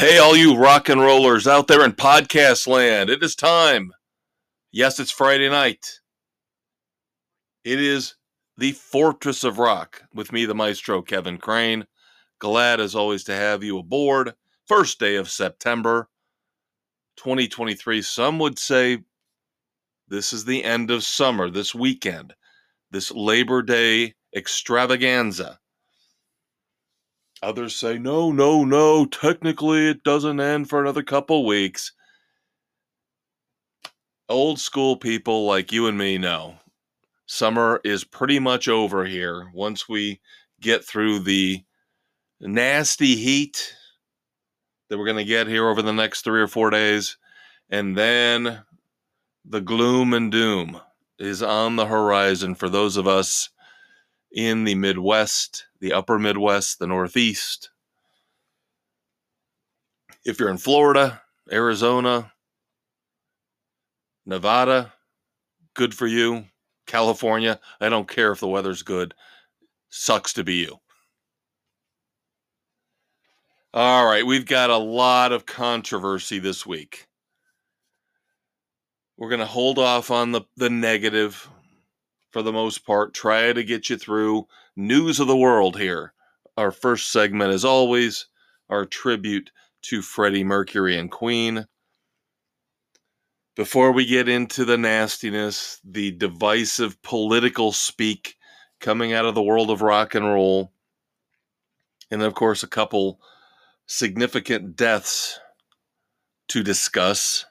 Hey, all you rock and rollers out there in podcast land, it is time. Yes, it's Friday night. It is the Fortress of Rock with me, the maestro, Kevin Crane. Glad as always to have you aboard. First day of September 2023. Some would say this is the end of summer, this weekend, this Labor Day extravaganza. Others say, no, no, no, technically it doesn't end for another couple weeks. Old school people like you and me know summer is pretty much over here once we get through the nasty heat that we're going to get here over the next three or four days. And then the gloom and doom is on the horizon for those of us in the Midwest, the upper Midwest, the Northeast. If you're in Florida, Arizona, Nevada, good for you. California, I don't care if the weather's good. Sucks to be you. All right, we've got a lot of controversy this week. We're going to hold off on the, the negative for the most part, try to get you through news of the world here. Our first segment, as always, our tribute to Freddie Mercury and Queen. Before we get into the nastiness, the divisive political speak coming out of the world of rock and roll, and of course, a couple significant deaths to discuss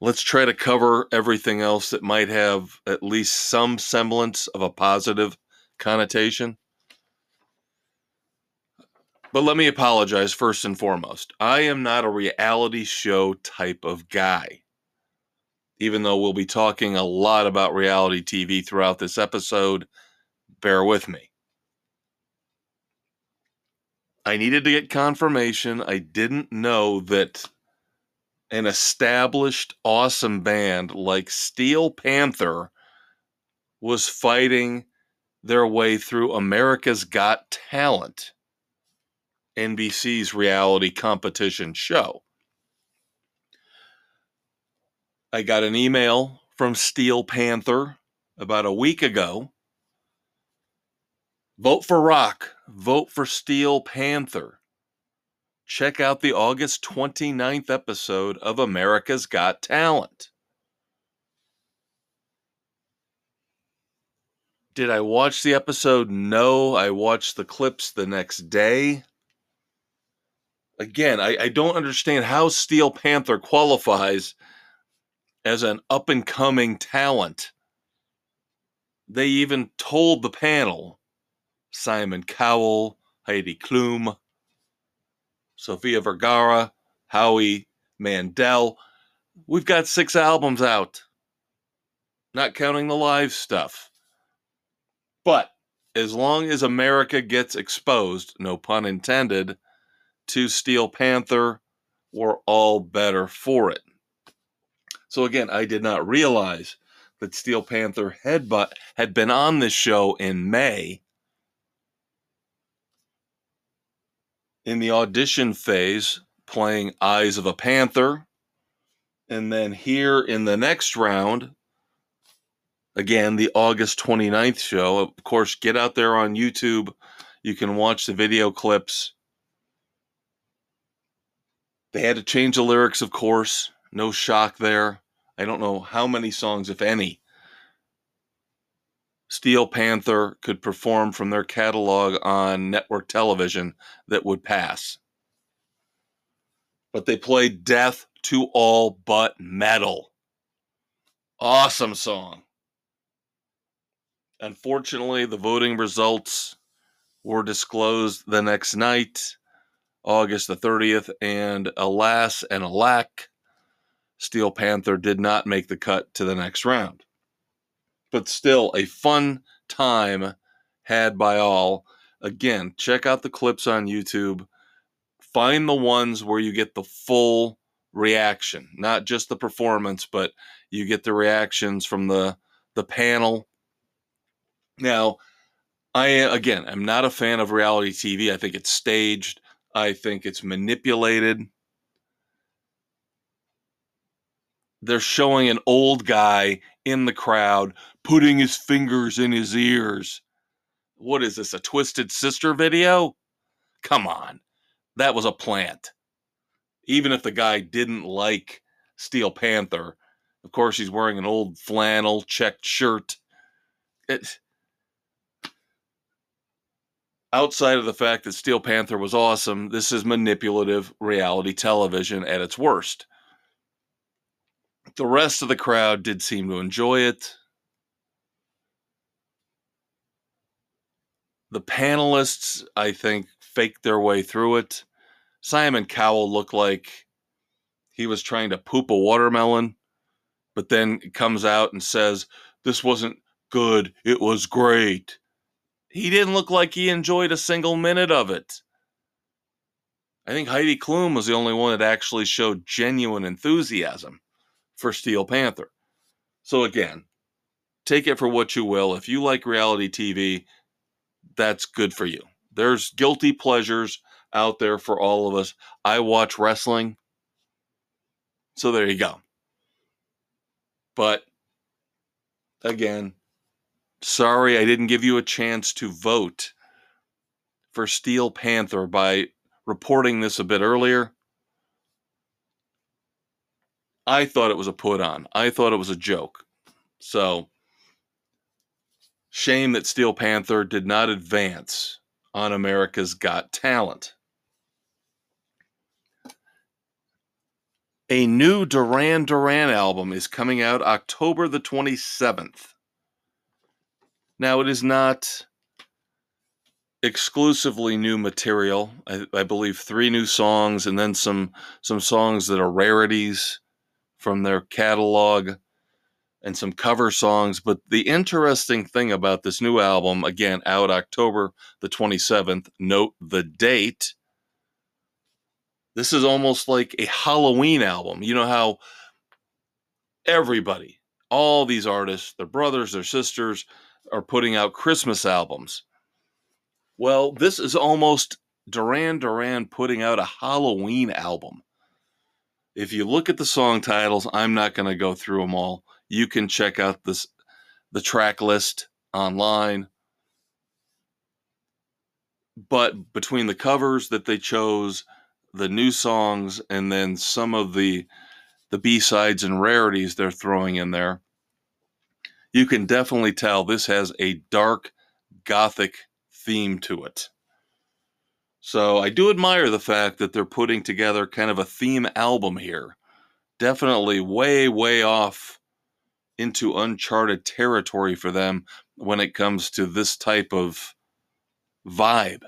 let's try to cover everything else that might have at least some semblance of a positive connotation. But let me apologize first and foremost. I am not a reality show type of guy. Even though we'll be talking a lot about reality TV throughout this episode, bear with me. I needed to get confirmation. I didn't know that an established awesome band like Steel Panther was fighting their way through America's Got Talent, NBC's reality competition show. I got an email from Steel Panther about a week ago. Vote for rock, vote for Steel Panther check out the August 29th episode of America's Got Talent. Did I watch the episode? No, I watched the clips the next day. Again, I, I don't understand how Steel Panther qualifies as an up and coming talent. They even told the panel Simon Cowell, Heidi Klum, Sofia Vergara, Howie Mandel. We've got six albums out, not counting the live stuff. But as long as America gets exposed, no pun intended, to Steel Panther, we're all better for it. So again, I did not realize that Steel Panther had, but, had been on this show in May in the audition phase playing Eyes of a Panther. And then here in the next round, again, the August 29th show. Of course, get out there on YouTube. You can watch the video clips. They had to change the lyrics, of course. No shock there. I don't know how many songs, if any, Steel Panther could perform from their catalog on network television that would pass. But they played Death to All But Metal. Awesome song. Unfortunately, the voting results were disclosed the next night, August the 30th, and alas and alack, Steel Panther did not make the cut to the next round but still a fun time had by all. Again, check out the clips on YouTube. Find the ones where you get the full reaction, not just the performance, but you get the reactions from the the panel. Now, I again, I'm not a fan of reality TV. I think it's staged. I think it's manipulated. They're showing an old guy in the crowd putting his fingers in his ears. What is this, a Twisted Sister video? Come on. That was a plant. Even if the guy didn't like Steel Panther, of course, he's wearing an old flannel checked shirt. It, outside of the fact that Steel Panther was awesome, this is manipulative reality television at its worst. The rest of the crowd did seem to enjoy it. The panelists, I think, faked their way through it. Simon Cowell looked like he was trying to poop a watermelon, but then comes out and says, This wasn't good, it was great. He didn't look like he enjoyed a single minute of it. I think Heidi Klum was the only one that actually showed genuine enthusiasm for Steel Panther. So, again, take it for what you will. If you like reality TV, that's good for you. There's guilty pleasures out there for all of us. I watch wrestling. So there you go. But again, sorry I didn't give you a chance to vote for Steel Panther by reporting this a bit earlier. I thought it was a put on. I thought it was a joke. So Shame that Steel Panther did not advance on America's Got Talent. A new Duran Duran album is coming out October the 27th. Now, it is not exclusively new material. I, I, believe three new songs and then some some songs that are rarities from their catalog and some cover songs. But the interesting thing about this new album, again, out October the 27th, note the date. This is almost like a Halloween album. You know how everybody, all these artists, their brothers, their sisters, are putting out Christmas albums. Well, this is almost Duran Duran putting out a Halloween album. If you look at the song titles, I'm not going to go through them all you can check out this the track list online. But between the covers that they chose, the new songs, and then some of the the B-sides and rarities they're throwing in there, you can definitely tell this has a dark gothic theme to it. So I do admire the fact that they're putting together kind of a theme album here. Definitely way, way off into uncharted territory for them when it comes to this type of vibe.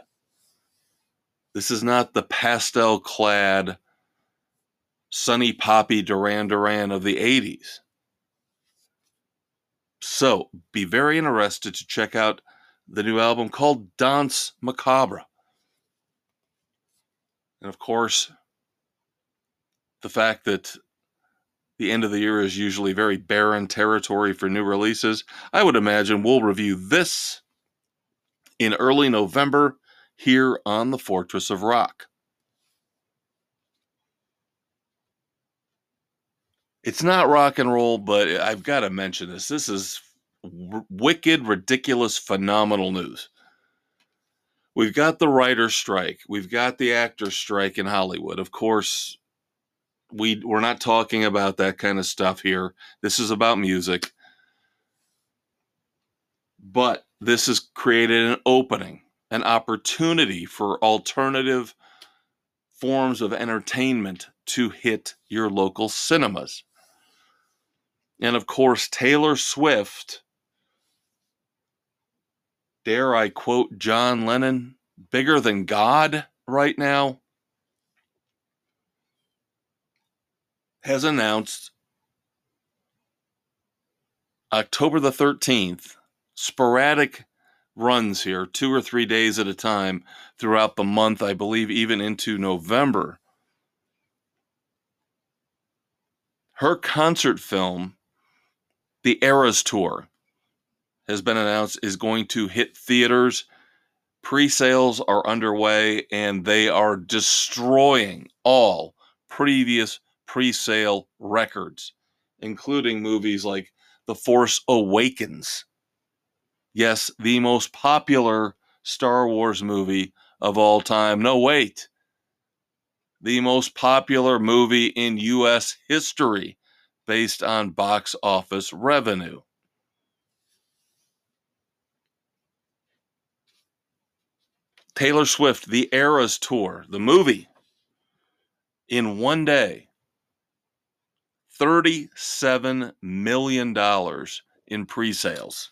This is not the pastel clad, sunny poppy Duran Duran of the 80s. So be very interested to check out the new album called Danse Macabre. And of course, the fact that the end of the year is usually very barren territory for new releases. I would imagine we'll review this in early November here on the Fortress of Rock. It's not rock and roll, but I've got to mention this. This is r- wicked, ridiculous, phenomenal news. We've got the writer's strike. We've got the actor's strike in Hollywood. Of course, we we're not talking about that kind of stuff here. This is about music. But this has created an opening, an opportunity for alternative forms of entertainment to hit your local cinemas. And of course, Taylor Swift, dare I quote John Lennon, bigger than God right now. has announced October the 13th, sporadic runs here, two or three days at a time throughout the month, I believe, even into November. Her concert film, The Eras Tour, has been announced is going to hit theaters Pre sales are underway and they are destroying all previous pre sale records, including movies like The Force Awakens. Yes, the most popular Star Wars movie of all time. No, wait. The most popular movie in U.S. history based on box office revenue. Taylor Swift, The Eras Tour, the movie, in one day, $37 million in pre sales.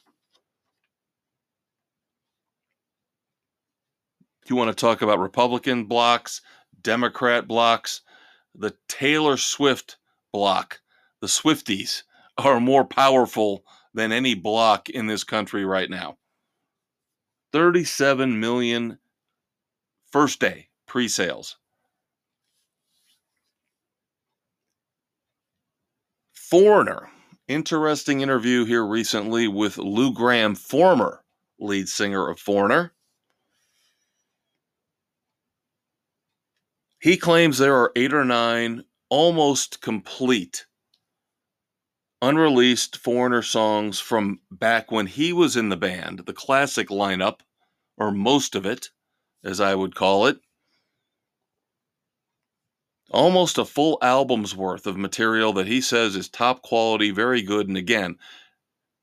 You want to talk about Republican blocks, Democrat blocks, the Taylor Swift block, the Swifties are more powerful than any block in this country right now. 37 million first day pre sales. Foreigner. Interesting interview here recently with Lou Gramm, former lead singer of Foreigner. He claims there are eight or nine almost complete unreleased Foreigner songs from back when he was in the band, the classic lineup, or most of it as I would call it. Almost a full album's worth of material that he says is top quality, very good. And again,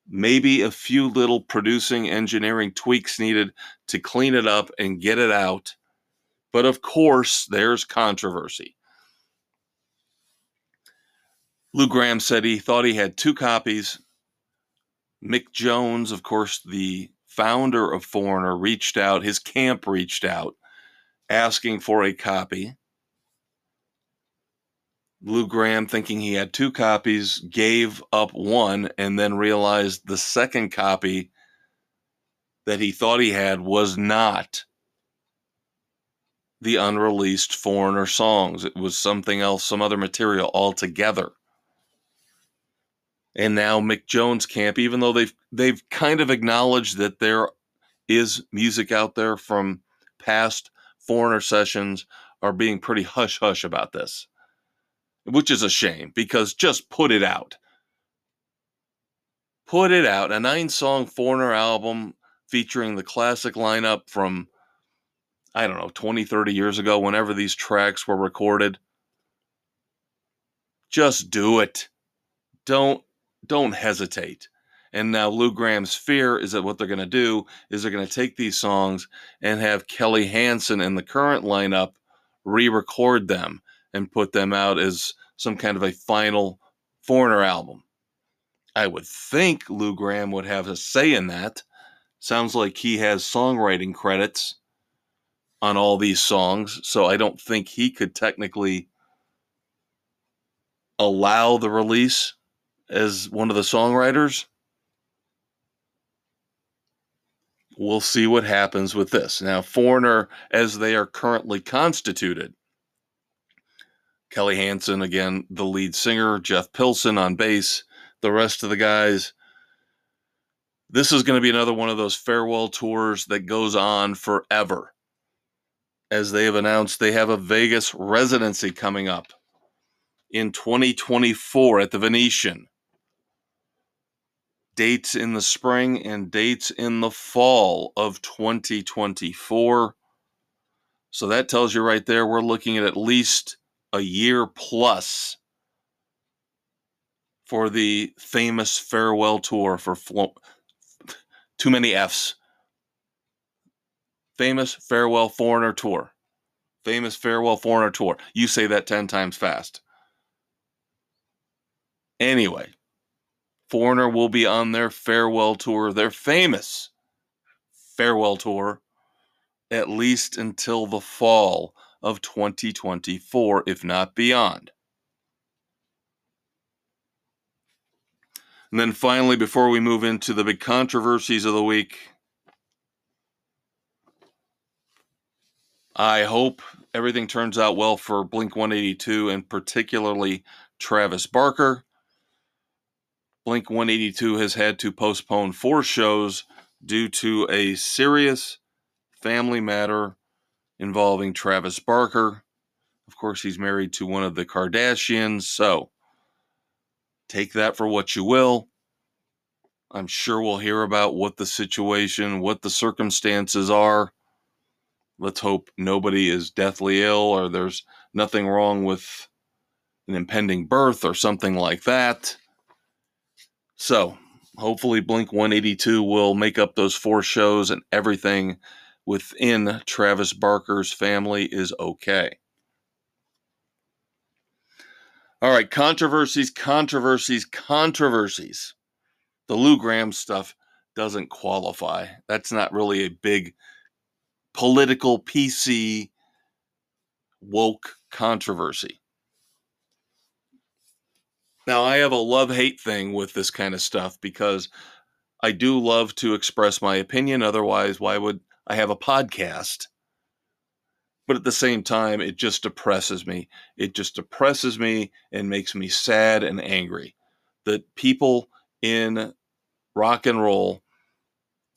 maybe a few little producing engineering tweaks needed to clean it up and get it out. But of course, there's controversy. Lou Gramm said he thought he had two copies. Mick Jones, of course, the founder of Foreigner reached out, his camp reached out asking for a copy. Lou Gramm, thinking he had two copies, gave up one and then realized the second copy that he thought he had was not the unreleased Foreigner songs. It was something else, some other material altogether. And now Mick Jones camp, even though they've they've kind of acknowledged that there is music out there from past foreigner sessions are being pretty hush hush about this, which is a shame because just put it out. Put it out. A nine song foreigner album featuring the classic lineup from, I don't know, 20, 30 years ago, whenever these tracks were recorded. Just do it. Don't don't hesitate. And now Lou Gramm's fear is that what they're going to do is they're going to take these songs and have Kelly Hansen in the current lineup re-record them and put them out as some kind of a final foreigner album. I would think Lou Gramm would have a say in that. Sounds like he has songwriting credits on all these songs, so I don't think he could technically allow the release as one of the songwriters. We'll see what happens with this. Now, Foreigner, as they are currently constituted, Kelly Hansen, again, the lead singer, Jeff Pilson on bass, the rest of the guys. This is going to be another one of those farewell tours that goes on forever. As they have announced, they have a Vegas residency coming up in 2024 at the Venetian dates in the spring and dates in the fall of 2024. So that tells you right there we're looking at at least a year plus for the famous farewell tour for Flo- too many F's. Famous farewell foreigner tour. Famous farewell foreigner tour. You say that 10 times fast. Anyway, Foreigner will be on their farewell tour, their famous farewell tour, at least until the fall of 2024, if not beyond. And then finally, before we move into the big controversies of the week, I hope everything turns out well for Blink 182 and particularly Travis Barker. Blink 182 has had to postpone four shows due to a serious family matter involving Travis Barker. Of course, he's married to one of the Kardashians, so take that for what you will. I'm sure we'll hear about what the situation, what the circumstances are. Let's hope nobody is deathly ill or there's nothing wrong with an impending birth or something like that. So, hopefully, Blink 182 will make up those four shows and everything within Travis Barker's family is okay. All right, controversies, controversies, controversies. The Lou Gramm stuff doesn't qualify. That's not really a big political PC woke controversy. Now, I have a love hate thing with this kind of stuff because I do love to express my opinion. Otherwise, why would I have a podcast? But at the same time, it just depresses me. It just depresses me and makes me sad and angry that people in rock and roll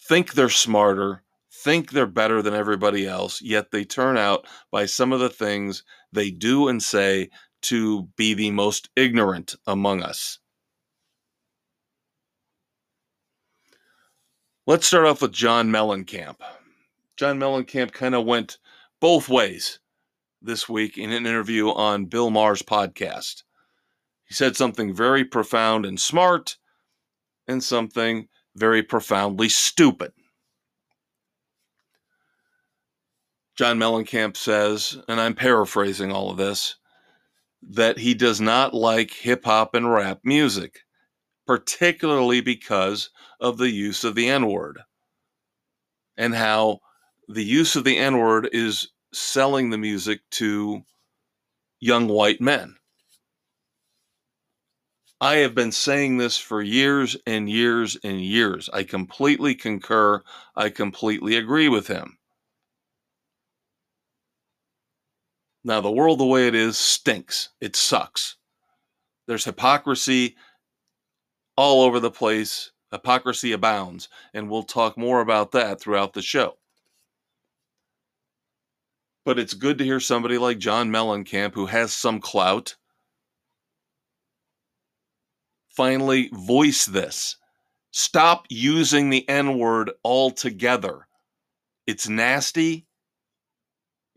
think they're smarter, think they're better than everybody else, yet they turn out by some of the things they do and say to be the most ignorant among us. Let's start off with John Mellencamp. John Mellencamp kind of went both ways this week in an interview on Bill Maher's podcast. He said something very profound and smart, and something very profoundly stupid. John Mellencamp says, and I'm paraphrasing all of this, that he does not like hip hop and rap music, particularly because of the use of the N word and how the use of the N word is selling the music to young white men. I have been saying this for years and years and years. I completely concur. I completely agree with him. Now, the world the way it is stinks. It sucks. There's hypocrisy all over the place. Hypocrisy abounds. And we'll talk more about that throughout the show. But it's good to hear somebody like John Mellencamp, who has some clout, finally voice this. Stop using the N word altogether. It's nasty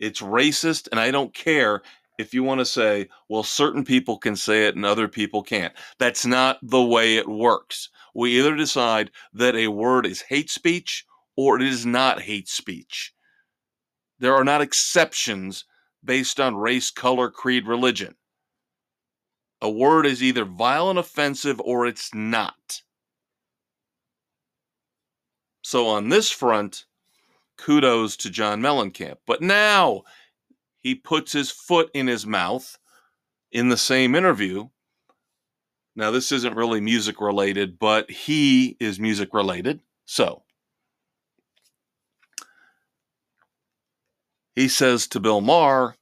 it's racist, and I don't care if you want to say, well, certain people can say it and other people can't. That's not the way it works. We either decide that a word is hate speech or it is not hate speech. There are not exceptions based on race, color, creed, religion. A word is either vile and offensive or it's not. So, on this front, kudos to John Mellencamp. But now he puts his foot in his mouth in the same interview. Now, this isn't really music related, but he is music related. So he says to Bill Maher,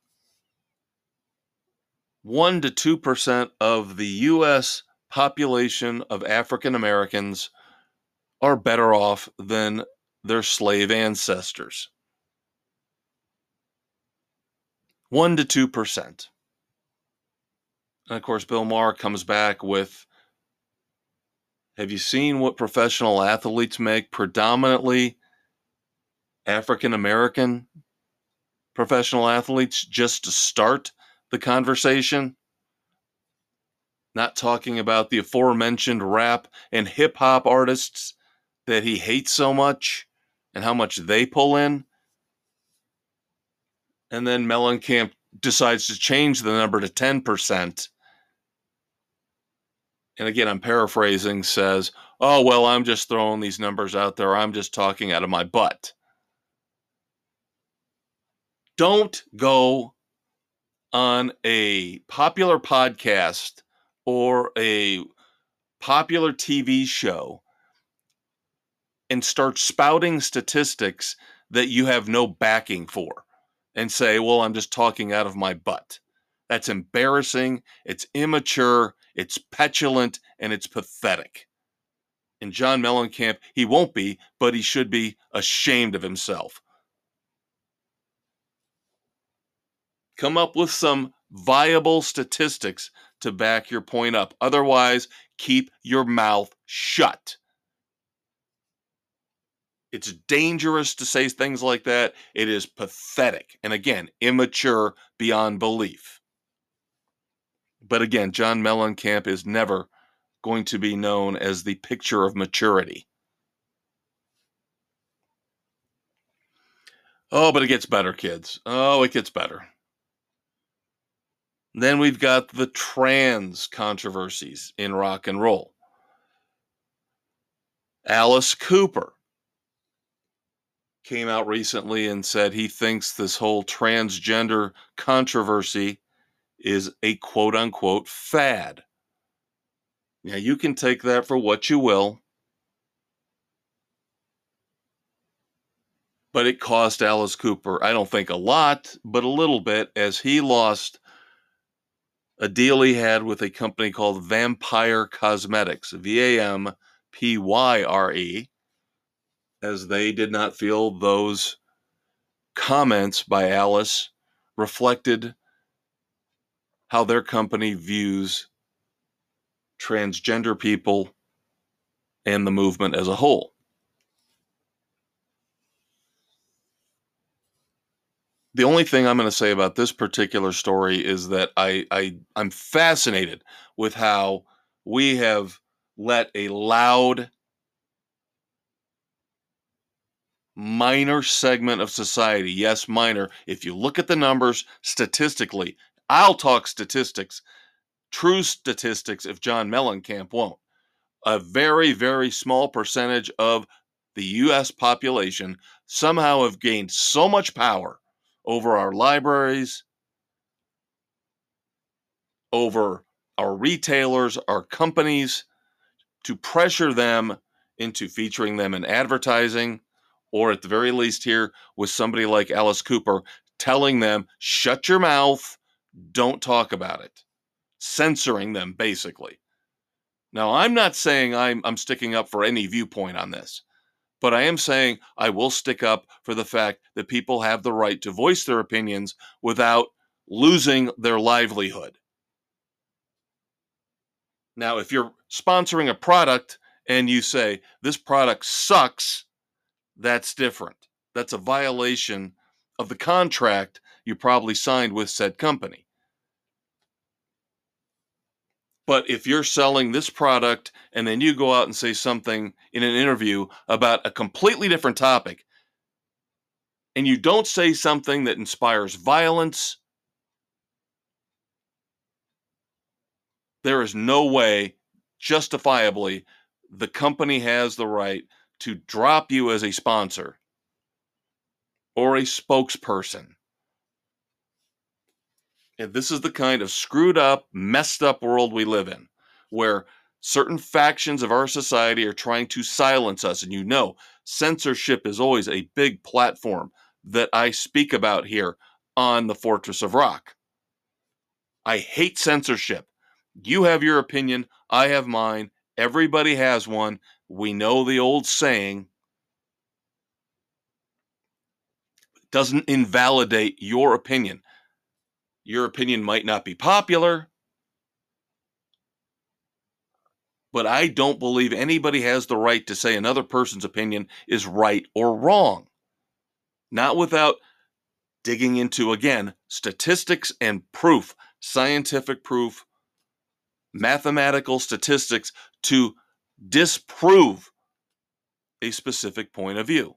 1 to 2% of the U.S. population of African Americans are better off than their slave ancestors. 1 to 2%. And of course, Bill Maher comes back with Have you seen what professional athletes make? Predominantly African American professional athletes, just to start the conversation. Not talking about the aforementioned rap and hip hop artists that he hates so much and how much they pull in. And then Mellencamp decides to change the number to 10%. And again, I'm paraphrasing, says, Oh, well, I'm just throwing these numbers out there. I'm just talking out of my butt. Don't go on a popular podcast or a popular TV show and start spouting statistics that you have no backing for and say, well, I'm just talking out of my butt. That's embarrassing. It's immature. It's petulant and it's pathetic. And John Mellencamp, he won't be, but he should be ashamed of himself. Come up with some viable statistics to back your point up. Otherwise, keep your mouth shut. It's dangerous to say things like that. It is pathetic. And again, immature beyond belief. But again, John Mellencamp is never going to be known as the picture of maturity. Oh, but it gets better, kids. Oh, it gets better. Then we've got the trans controversies in rock and roll. Alice Cooper came out recently and said he thinks this whole transgender controversy is a quote unquote fad. Now, you can take that for what you will, but it cost Alice Cooper, I don't think a lot, but a little bit, as he lost a deal he had with a company called Vampyre Cosmetics, V A M P Y R E, as they did not feel those comments by Alice reflected how their company views transgender people and the movement as a whole. The only thing I'm going to say about this particular story is that I, I I'm fascinated with how we have let a loud minor segment of society, yes, minor. If you look at the numbers statistically, I'll talk statistics, true statistics, if John Mellencamp won't. A very, very small percentage of the US population somehow have gained so much power over our libraries, over our retailers, our companies, to pressure them into featuring them in advertising, or at the very least here with somebody like Alice Cooper telling them, shut your mouth, don't talk about it, censoring them basically. Now, I'm not saying I'm, I'm sticking up for any viewpoint on this, but I am saying I will stick up for the fact that people have the right to voice their opinions without losing their livelihood. Now, if you're sponsoring a product and you say, this product sucks, that's different. That's a violation of the contract you probably signed with said company. But if you're selling this product and then you go out and say something in an interview about a completely different topic, and you don't say something that inspires violence, there is no way, justifiably, the company has the right to drop you as a sponsor or a spokesperson. And this is the kind of screwed up, messed up world we live in, where certain factions of our society are trying to silence us. And you know, censorship is always a big platform that I speak about here on the Fortress of Rock. I hate censorship. You have your opinion, I have mine, everybody has one, we know the old saying doesn't invalidate your opinion. Your opinion might not be popular, but I don't believe anybody has the right to say another person's opinion is right or wrong. Not without digging into, again, statistics and proof, scientific proof, mathematical statistics to disprove a specific point of view.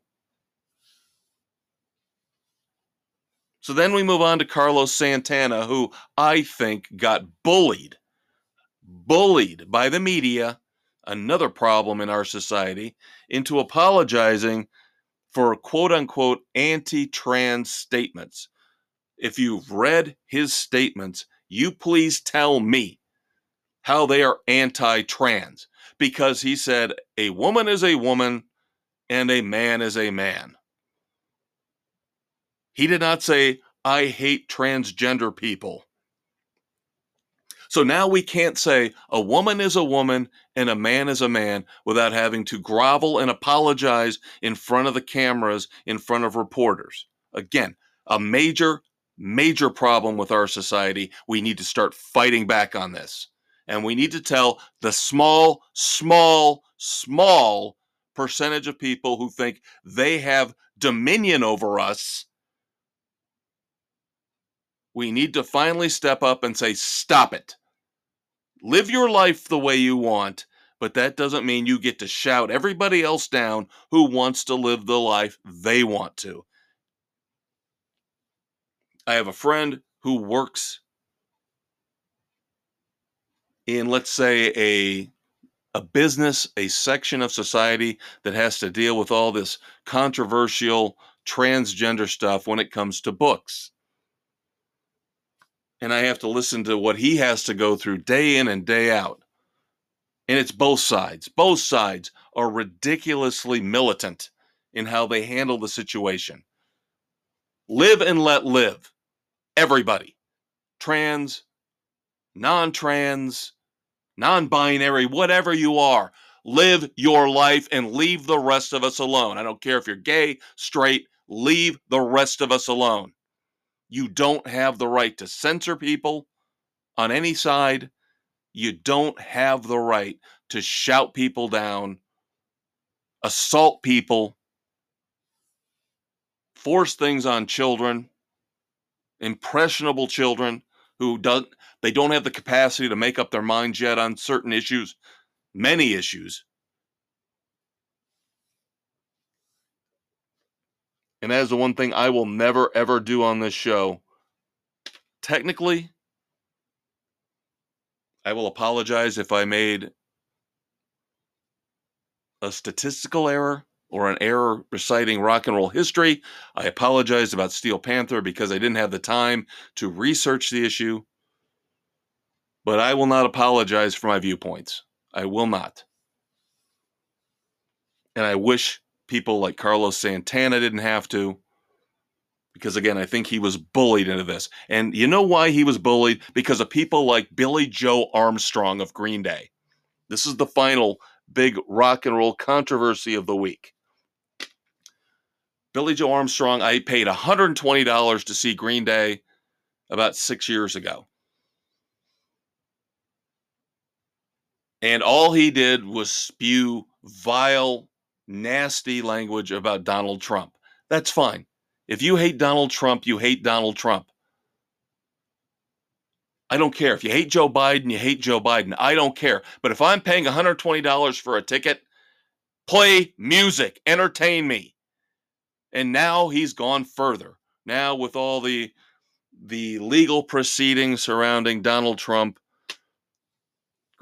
So then we move on to Carlos Santana, who I think got bullied, bullied by the media, another problem in our society, into apologizing for quote unquote anti trans statements. If you've read his statements, you please tell me how they are anti trans because he said a woman is a woman and a man is a man. He did not say, I hate transgender people. So now we can't say a woman is a woman and a man is a man without having to grovel and apologize in front of the cameras, in front of reporters. Again, a major major problem with our society. We need to start fighting back on this. And we need to tell the small, small, small percentage of people who think they have dominion over us. We need to finally step up and say, stop it. Live your life the way you want, but that doesn't mean you get to shout everybody else down who wants to live the life they want to. I have a friend who works in, let's say, a a business, a section of society that has to deal with all this controversial transgender stuff when it comes to books. And I have to listen to what he has to go through day in and day out. And it's both sides. Both sides are ridiculously militant in how they handle the situation. Live and let live. Everybody. Trans, non trans, non binary, whatever you are. Live your life and leave the rest of us alone. I don't care if you're gay, straight, leave the rest of us alone. You don't have the right to censor people on any side. You don't have the right to shout people down, assault people, force things on children, impressionable children who don't they don't have the capacity to make up their minds yet on certain issues, many issues. And that is the one thing I will never ever do on this show. Technically, I will apologize if I made a statistical error or an error reciting rock and roll history. I apologize about Steel Panther because I didn't have the time to research the issue. But I will not apologize for my viewpoints. I will not. And I wish people like Carlos Santana didn't have to. Because again, I think he was bullied into this. And you know why he was bullied? Because of people like Billie Joe Armstrong of Green Day. This is the final big rock and roll controversy of the week. Billie Joe Armstrong, I paid $120 to see Green Day about six years ago. And all he did was spew vile, nasty language about Donald Trump. That's fine. If you hate Donald Trump, you hate Donald Trump. I don't care. If you hate Joe Biden, you hate Joe Biden. I don't care. But if I'm paying $120 for a ticket, play music, entertain me and now he's gone further. Now with all the the legal proceedings surrounding Donald Trump,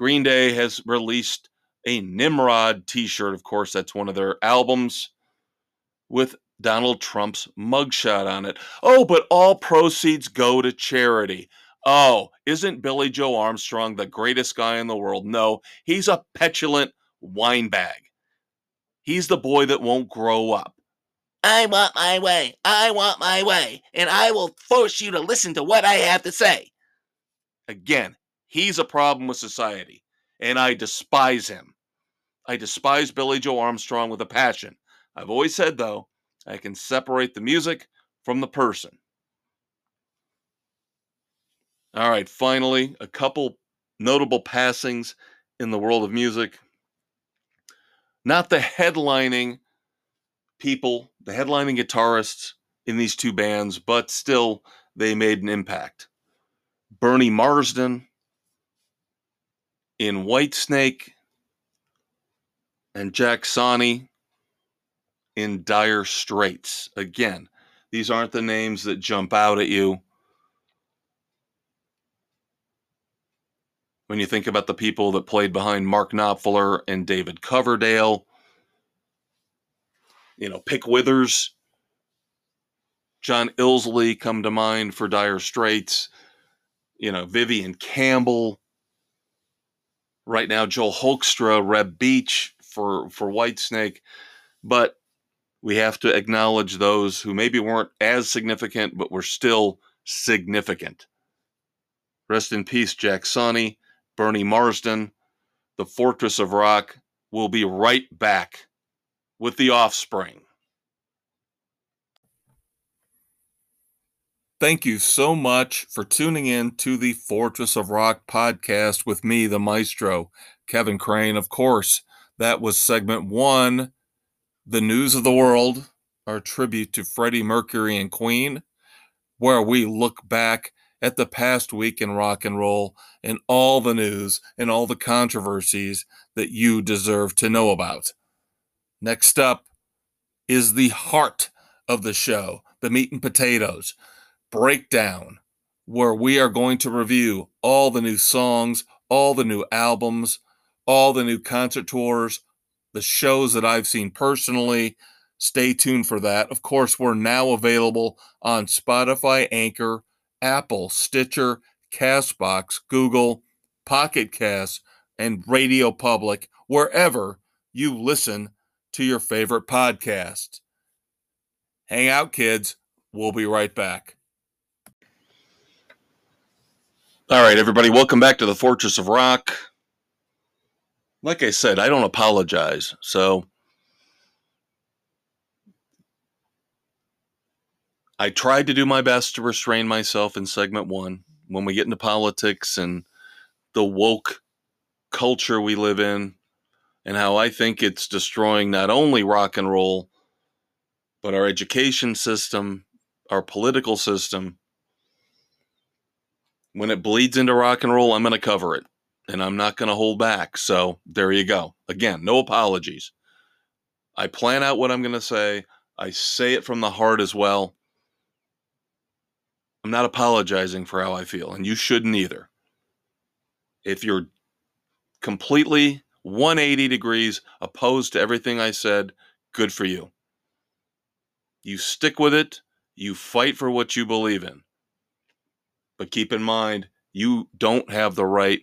Green Day has released a Nimrod t-shirt. Of course, that's one of their albums with Donald Trump's mugshot on it. Oh, but all proceeds go to charity. Oh, isn't Billie Joe Armstrong the greatest guy in the world? No, he's a petulant winebag. He's the boy that won't grow up. I want my way. I want my way. And I will force you to listen to what I have to say. Again, he's a problem with society, and I despise him. I despise Billie Joe Armstrong with a passion. I've always said, though, I can separate the music from the person. All right, finally, a couple notable passings in the world of music. Not the headlining people, the headlining guitarists in these two bands, but still they made an impact. Bernie Marsden in Whitesnake and Jack Sonni in Dire Straits. Again, these aren't the names that jump out at you. When you think about the people that played behind Mark Knopfler and David Coverdale, you know, Pick Withers, John Illsley come to mind for Dire Straits, you know, Vivian Campbell. Right now, Joel Hoekstra, Reb Beach for for Whitesnake, but we have to acknowledge those who maybe weren't as significant, but were still significant. Rest in peace, Jack Sonni, Bernie Marsden, the Fortress of Rock. will be right back with the offspring. Thank you so much for tuning in to the Fortress of Rock podcast with me, the maestro, Kevin Crane. Of course, that was segment one, The News of the World, our tribute to Freddie Mercury and Queen, where we look back at the past week in rock and roll and all the news and all the controversies that you deserve to know about. Next up is the heart of the show, the meat and potatoes breakdown, where we are going to review all the new songs, all the new albums, all the new concert tours, the shows that I've seen personally. Stay tuned for that. Of course, we're now available on Spotify, Anchor, Apple, Stitcher, Castbox, Google, Pocket Cast, and Radio Public, wherever you listen to your favorite podcast. Hang out, kids. We'll be right back. All right, everybody, welcome back to the Fortress of Rock. Like I said, I don't apologize. So I tried to do my best to restrain myself in segment one. When we get into politics and the woke culture we live in, and how I think it's destroying not only rock and roll, but our education system, our political system. When it bleeds into rock and roll, I'm going to cover it and I'm not going to hold back. So there you go. Again, no apologies. I plan out what I'm going to say, I say it from the heart as well. I'm not apologizing for how I feel, and you shouldn't either. If you're completely 180 degrees opposed to everything I said, good for you. You stick with it, you fight for what you believe in. But keep in mind, you don't have the right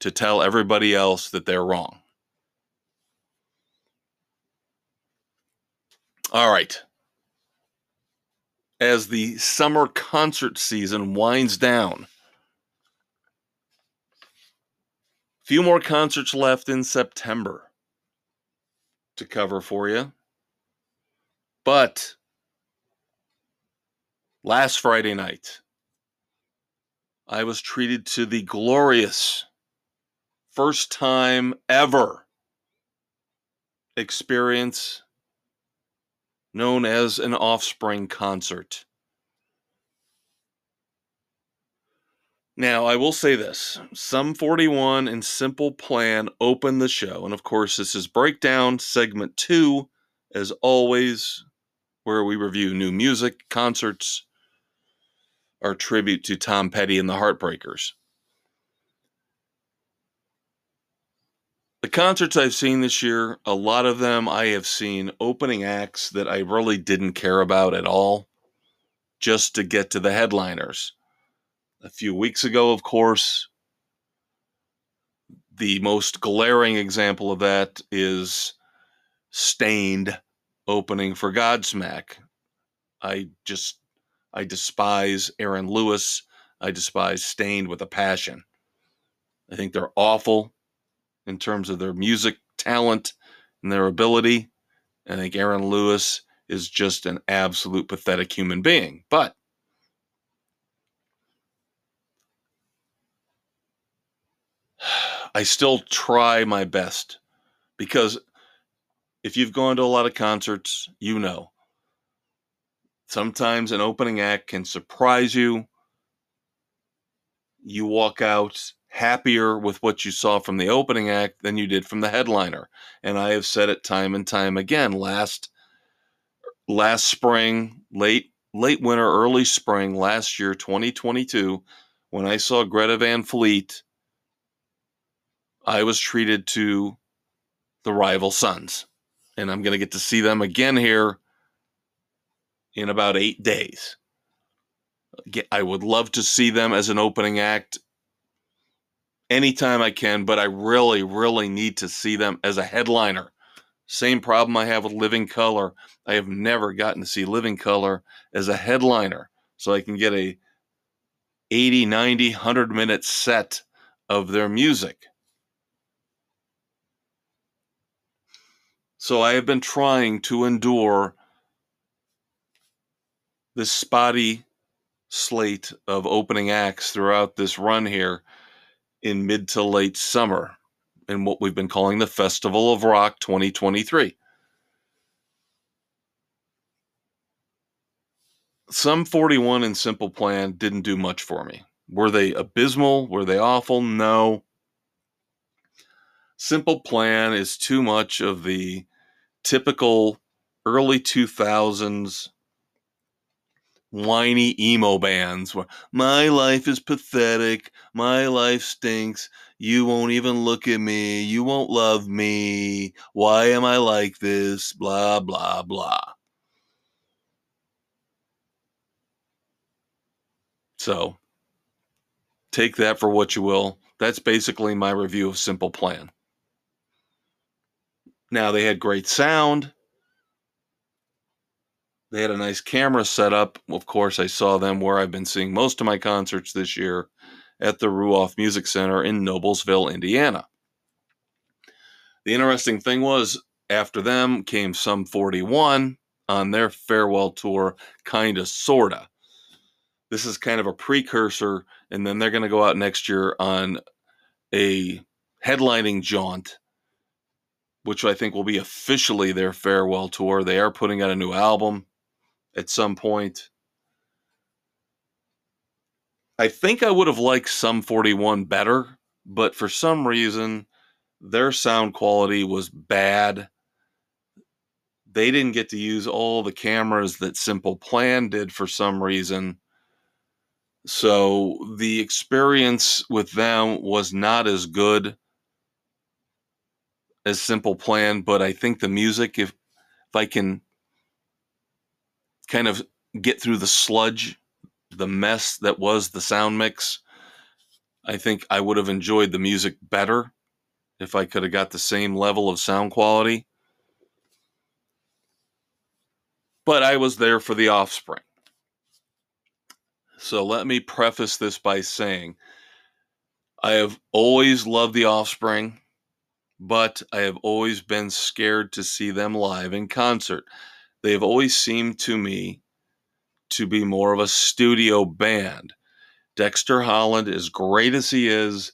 to tell everybody else that they're wrong. All right as the summer concert season winds down. Few more concerts left in September to cover for you. But last Friday night, I was treated to the glorious first time ever experience known as an offspring concert. Now, I will say this Sum 41 and Simple Plan open the show. And of course, this is Breakdown segment two, as always, where we review new music, concerts, our tribute to Tom Petty and the Heartbreakers. The concerts I've seen this year, a lot of them I have seen opening acts that I really didn't care about at all just to get to the headliners. A few weeks ago, of course, the most glaring example of that is Staind opening for Godsmack. I just, I despise Aaron Lewis. I despise Staind with a passion. I think they're awful in terms of their music talent and their ability. I think Aaron Lewis is just an absolute pathetic human being. But I still try my best because if you've gone to a lot of concerts, you know. Sometimes an opening act can surprise you. You walk out happier with what you saw from the opening act than you did from the headliner. And I have said it time and time again. Last last spring, late late winter, early spring last year, 2022, when I saw Greta Van Fleet, I was treated to the rival sons. And I'm going to get to see them again here in about eight days. I would love to see them as an opening act anytime I can, but I really, really need to see them as a headliner. Same problem I have with Living Colour. I have never gotten to see Living Colour as a headliner, so I can get a 80, 90, 100 minute set of their music. So I have been trying to endure this spotty slate of opening acts throughout this run here in mid to late summer in what we've been calling the Festival of Rock 2023. Sum 41 and Simple Plan didn't do much for me. Were they abysmal? Were they awful? No. Simple Plan is too much of the typical early 2000s whiny emo bands where my life is pathetic, my life stinks, you won't even look at me, you won't love me, why am I like this, blah, blah, blah. So take that for what you will. That's basically my review of Simple Plan. Now, they had great sound. They had a nice camera setup. Of course, I saw them where I've been seeing most of my concerts this year at the Ruoff Music Center in Noblesville, Indiana. The interesting thing was, after them came Sum 41 on their farewell tour, kinda, sorta. This is kind of a precursor, and then they're going to go out next year on a headlining jaunt which I think will be officially their farewell tour. They are putting out a new album at some point. I think I would have liked Sum 41 better, but for some reason, their sound quality was bad. They didn't get to use all the cameras that Simple Plan did for some reason. So the experience with them was not as good as Simple Plan, but I think the music, if if I can kind of get through the sludge, the mess that was the sound mix, I think I would have enjoyed the music better if I could have got the same level of sound quality. But I was there for the offspring. So let me preface this by saying I have always loved the offspring but I have always been scared to see them live in concert. They have always seemed to me to be more of a studio band. Dexter Holland, as great as he is,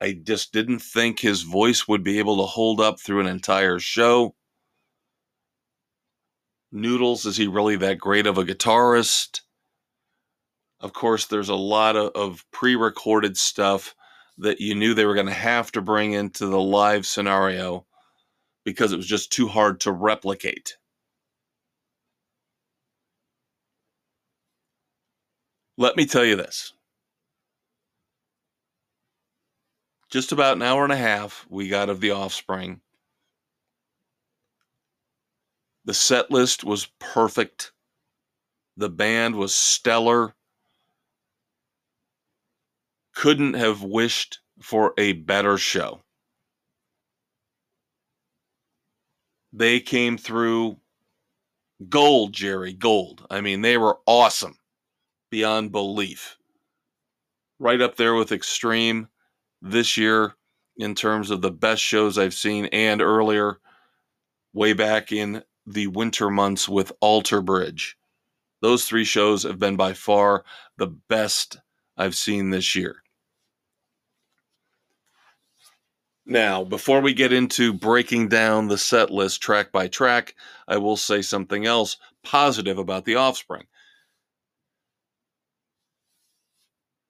I just didn't think his voice would be able to hold up through an entire show. Noodles, is he really that great of a guitarist? Of course, there's a lot of, of pre recorded stuff that you knew they were going to have to bring into the live scenario because it was just too hard to replicate. Let me tell you this. Just about an hour and a half we got of The Offspring. The set list was perfect. The band was stellar couldn't have wished for a better show. They came through gold, Jerry, gold. I mean, they were awesome beyond belief. Right up there with Extreme this year in terms of the best shows I've seen, and earlier, way back in the winter months with Alter Bridge. Those three shows have been by far the best I've seen this year. Now, before we get into breaking down the set list track by track, I will say something else positive about The Offspring.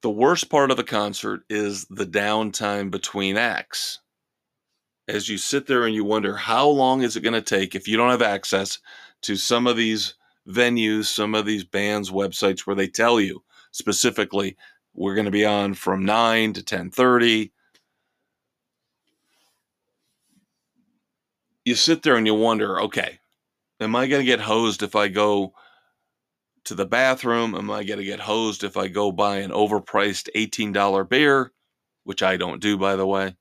The worst part of a concert is the downtime between acts. As you sit there and you wonder, how long is it going to take if you don't have access to some of these venues, some of these bands' websites where they tell you specifically, we're going to be on from 9 to 1030 you sit there and you wonder, okay, am I going to get hosed if I go to the bathroom? Am I going to get hosed if I go buy an overpriced $18 beer, which I don't do, by the way?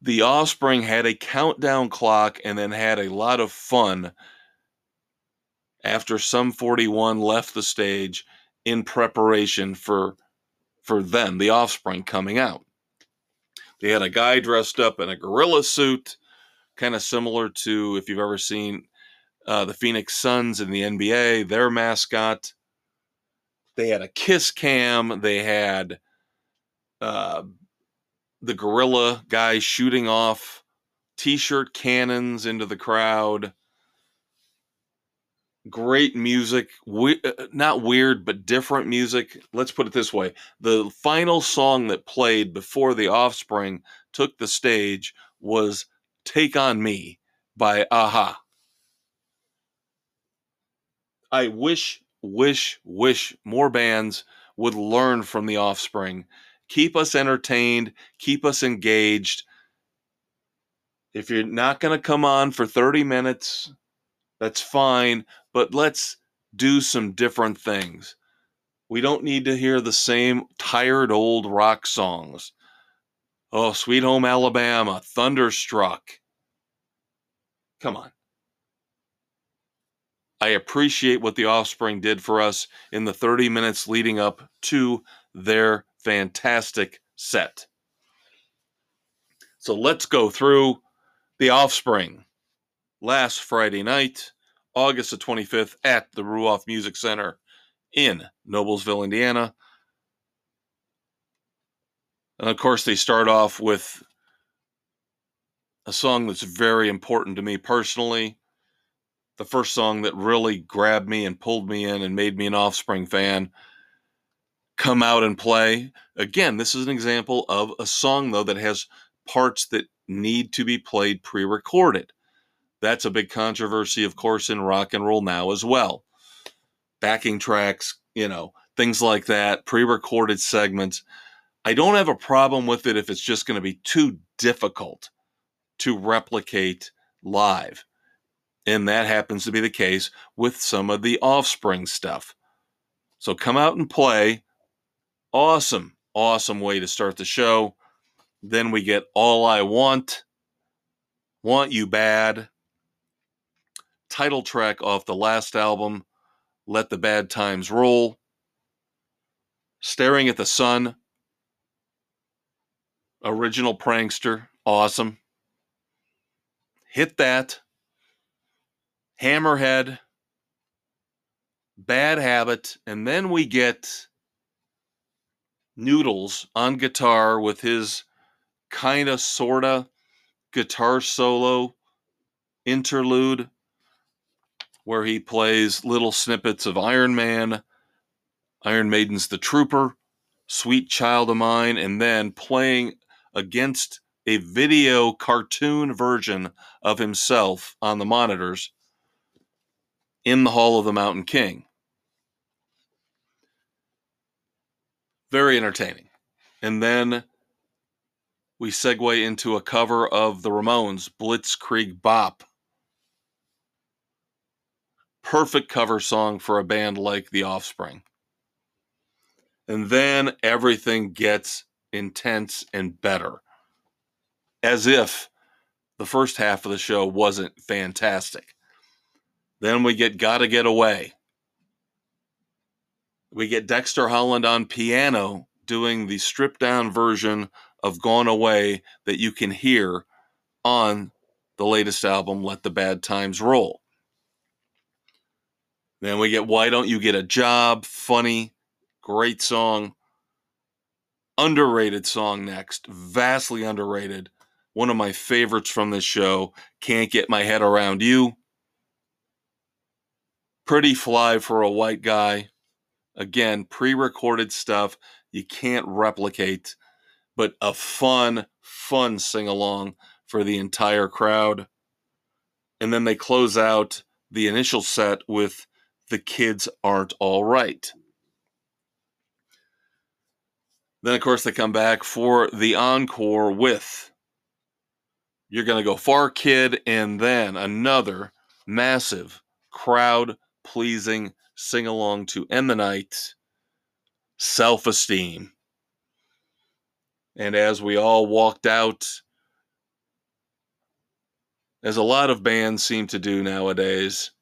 The Offspring had a countdown clock and then had a lot of fun after Sum 41 left the stage in preparation for for them, the offspring coming out. They had a guy dressed up in a gorilla suit, kind of similar to if you've ever seen uh, the Phoenix Suns in the NBA, their mascot. They had a kiss cam. They had uh, the gorilla guy shooting off t-shirt cannons into the crowd great music we- uh, not weird but different music let's put it this way the final song that played before the offspring took the stage was take on me by a-ha i wish wish wish more bands would learn from the offspring keep us entertained keep us engaged if you're not going to come on for 30 minutes, that's fine, but let's do some different things. We don't need to hear the same tired old rock songs. Oh, Sweet Home Alabama, Thunderstruck. Come on. I appreciate what the Offspring did for us in the 30 minutes leading up to their fantastic set. So let's go through the Offspring last Friday night, August the 25th, at the Ruoff Music Center in Noblesville, Indiana. And of course, they start off with a song that's very important to me personally. The first song that really grabbed me and pulled me in and made me an Offspring fan. Come out and play. Again, this is an example of a song, though, that has parts that need to be played pre recorded. That's a big controversy, of course, in rock and roll now as well. Backing tracks, you know, things like that, pre recorded segments. I don't have a problem with it if it's just going to be too difficult to replicate live. And that happens to be the case with some of the offspring stuff. So come out and play. Awesome, awesome way to start the show. Then we get All I Want, Want You Bad, title track off the last album, Let the Bad Times Roll, Staring at the Sun, original prankster, awesome. Hit that, Hammerhead, Bad Habit, and then we get Noodles on guitar with his kind of, sort of guitar solo interlude where he plays little snippets of Iron Man, Iron Maiden's The Trooper, Sweet Child of Mine, and then playing against a video cartoon version of himself on the monitors in the Hall of the Mountain King. Very entertaining. And then we segue into a cover of the Ramones, Blitzkrieg Bop. Perfect cover song for a band like The Offspring. And then everything gets intense and better. As if the first half of the show wasn't fantastic. Then we get Gotta Get Away. We get Dexter Holland on piano doing the stripped down version of Gone Away that you can hear on the latest album, Let the Bad Times Roll. Then we get Why Don't You Get a Job? Funny, great song. Underrated song next, vastly underrated. One of my favorites from this show, Can't Get My Head Around You. Pretty fly for a white guy. Again, pre recorded stuff you can't replicate but a fun, fun sing along for the entire crowd. And then they close out the initial set with The Kids Aren't All Right. Then, of course, they come back for the encore with You're Gonna Go Far Kid, and then another massive crowd pleasing sing along to end the night Self Esteem. And as we all walked out, as a lot of bands seem to do nowadays,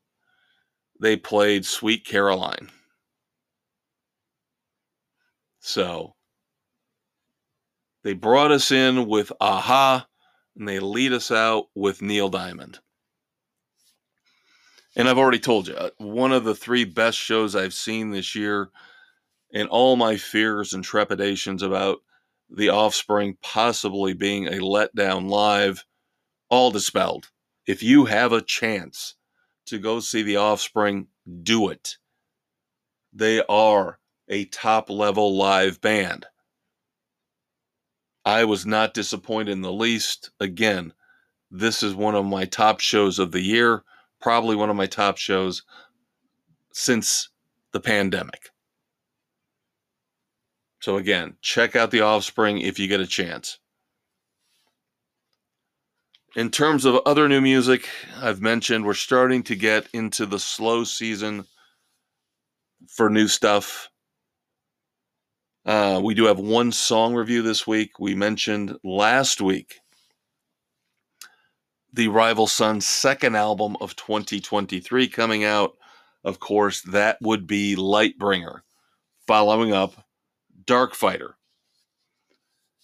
they played Sweet Caroline. So they brought us in with a-ha, and they lead us out with Neil Diamond. And I've already told you, uh, one of the three best shows I've seen this year, and all my fears and trepidations about the offspring possibly being a letdown live, all dispelled. If you have a chance to go see the offspring, do it. They are a top level live band. I was not disappointed in the least. Again, this is one of my top shows of the year, probably one of my top shows since the pandemic. So, again, check out The Offspring if you get a chance. In terms of other new music, I've mentioned we're starting to get into the slow season for new stuff. Uh, we do have one song review this week. We mentioned last week the Rival Sons' second album of 2023 coming out. Of course, that would be Lightbringer, following up Darkfighter.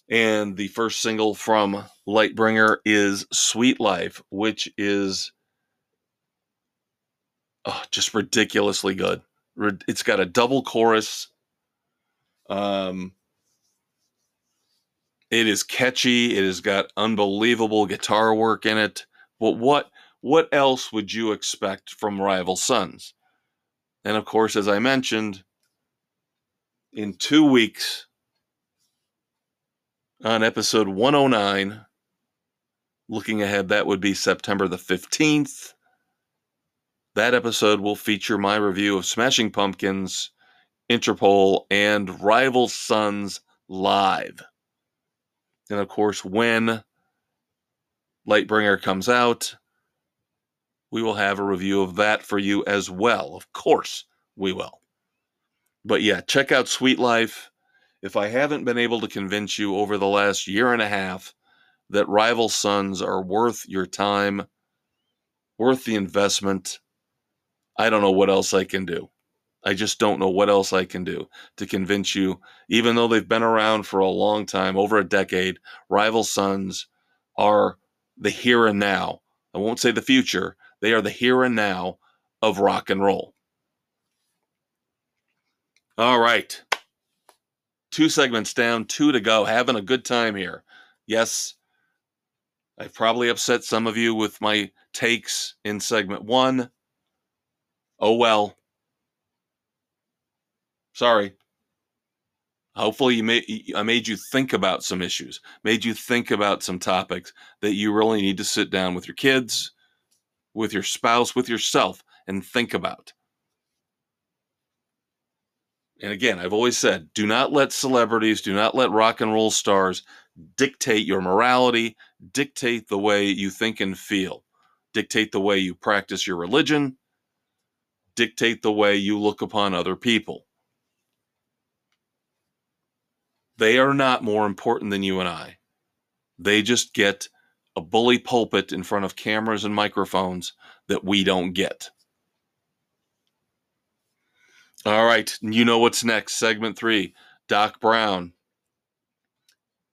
And the first single from Lightbringer is Sweet Life, which is oh, just ridiculously good. It's got a double chorus um, it is catchy. It has got unbelievable guitar work in it. But what what else would you expect from Rival Sons? And of course, as I mentioned, in two weeks on episode 109, looking ahead, that would be September the 15th. That episode will feature my review of Smashing Pumpkins Interpol, and Rival Sons Live. And of course, when Lightbringer comes out, we will have a review of that for you as well. Of course, we will. But yeah, check out Sweet Life. If I haven't been able to convince you over the last year and a half that Rival Sons are worth your time, worth the investment, I don't know what else I can do. I just don't know what else I can do to convince you, even though they've been around for a long time, over a decade, Rival Sons are the here and now. I won't say the future, they are the here and now of rock and roll. All right. Two segments down, two to go. Having a good time here. Yes, I've probably upset some of you with my takes in segment one. Oh well Sorry. Hopefully, you made I made you think about some issues, made you think about some topics that you really need to sit down with your kids, with your spouse, with yourself, and think about. And again, I've always said do not let celebrities, do not let rock and roll stars dictate your morality, dictate the way you think and feel, dictate the way you practice your religion, dictate the way you look upon other people. They are not more important than you and I. They just get a bully pulpit in front of cameras and microphones that we don't get. All right, you know what's next. Segment three Doc Brown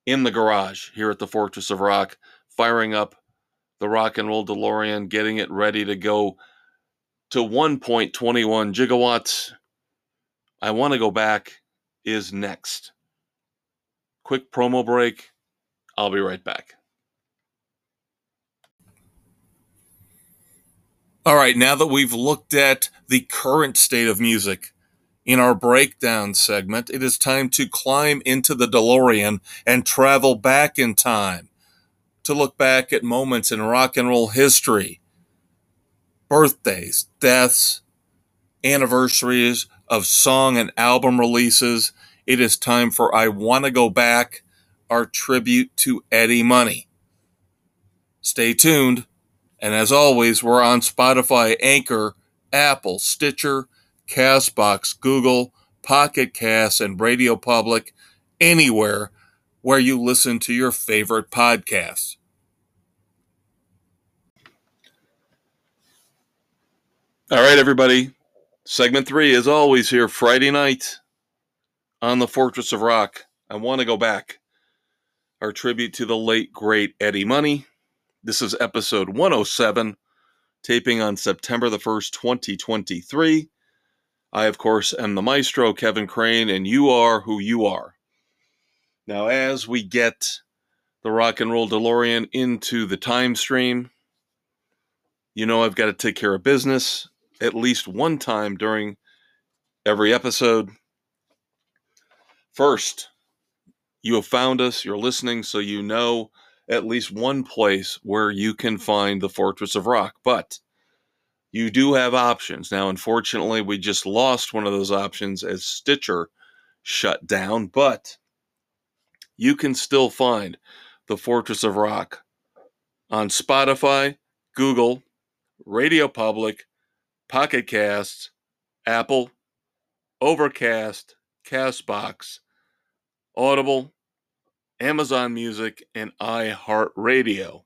in the garage here at the Fortress of Rock, firing up the rock and roll DeLorean, getting it ready to go to 1.21 gigawatts. I want to go back is next quick promo break. I'll be right back. All right, now that we've looked at the current state of music in our breakdown segment, it is time to climb into the DeLorean and travel back in time to look back at moments in rock and roll history, birthdays, deaths, anniversaries of song and album releases, it is time for I Want to Go Back, our tribute to Eddie Money. Stay tuned. And as always, we're on Spotify, Anchor, Apple, Stitcher, Castbox, Google, Pocket Cast, and Radio Public, anywhere where you listen to your favorite podcasts. All right, everybody. Segment three is always here Friday night on the Fortress of Rock. I want to go back. Our tribute to the late, great Eddie Money. This is episode 107. taping on September the 1st, 2023. I, of course, am the maestro, Kevin Crane, and you are who you are. Now, as we get the rock and roll DeLorean into the time stream, you know I've got to take care of business at least one time during every episode. First, you have found us, you're listening, so you know at least one place where you can find the Fortress of Rock. But you do have options. Now, unfortunately, we just lost one of those options as Stitcher shut down, but you can still find the Fortress of Rock on Spotify, Google, Radio Public, Pocket Casts, Apple, Overcast, Castbox, Audible, Amazon Music, and iHeartRadio.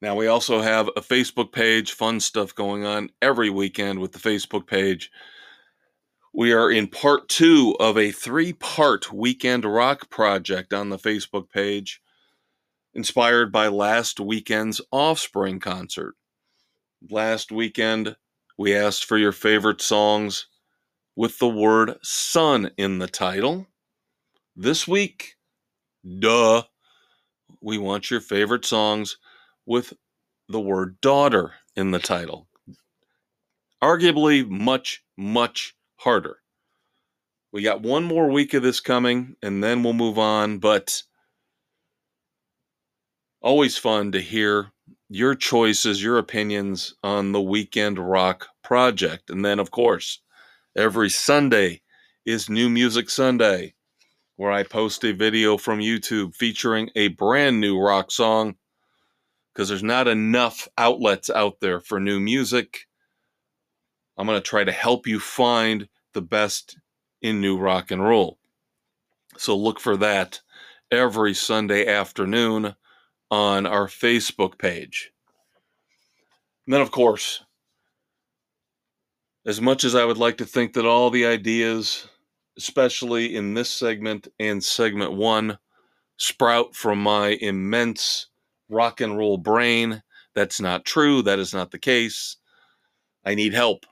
Now, we also have a Facebook page, fun stuff going on every weekend with the Facebook page. We are in part two of a three part weekend rock project on the Facebook page, inspired by last weekend's Offspring concert. Last weekend, we asked for your favorite songs with the word son in the title. This week, duh, we want your favorite songs with the word daughter in the title. Arguably, much, much harder. We got one more week of this coming, and then we'll move on. But always fun to hear your choices, your opinions on the Weekend Rock project. And then, of course, every Sunday is New Music Sunday, where I post a video from YouTube featuring a brand new rock song because there's not enough outlets out there for new music. I'm going to try to help you find the best in new rock and roll. So look for that every Sunday afternoon on our Facebook page. And then, of course, as much as I would like to think that all the ideas, especially in this segment and segment one, sprout from my immense rock and roll brain. That's not true. That is not the case. I need help.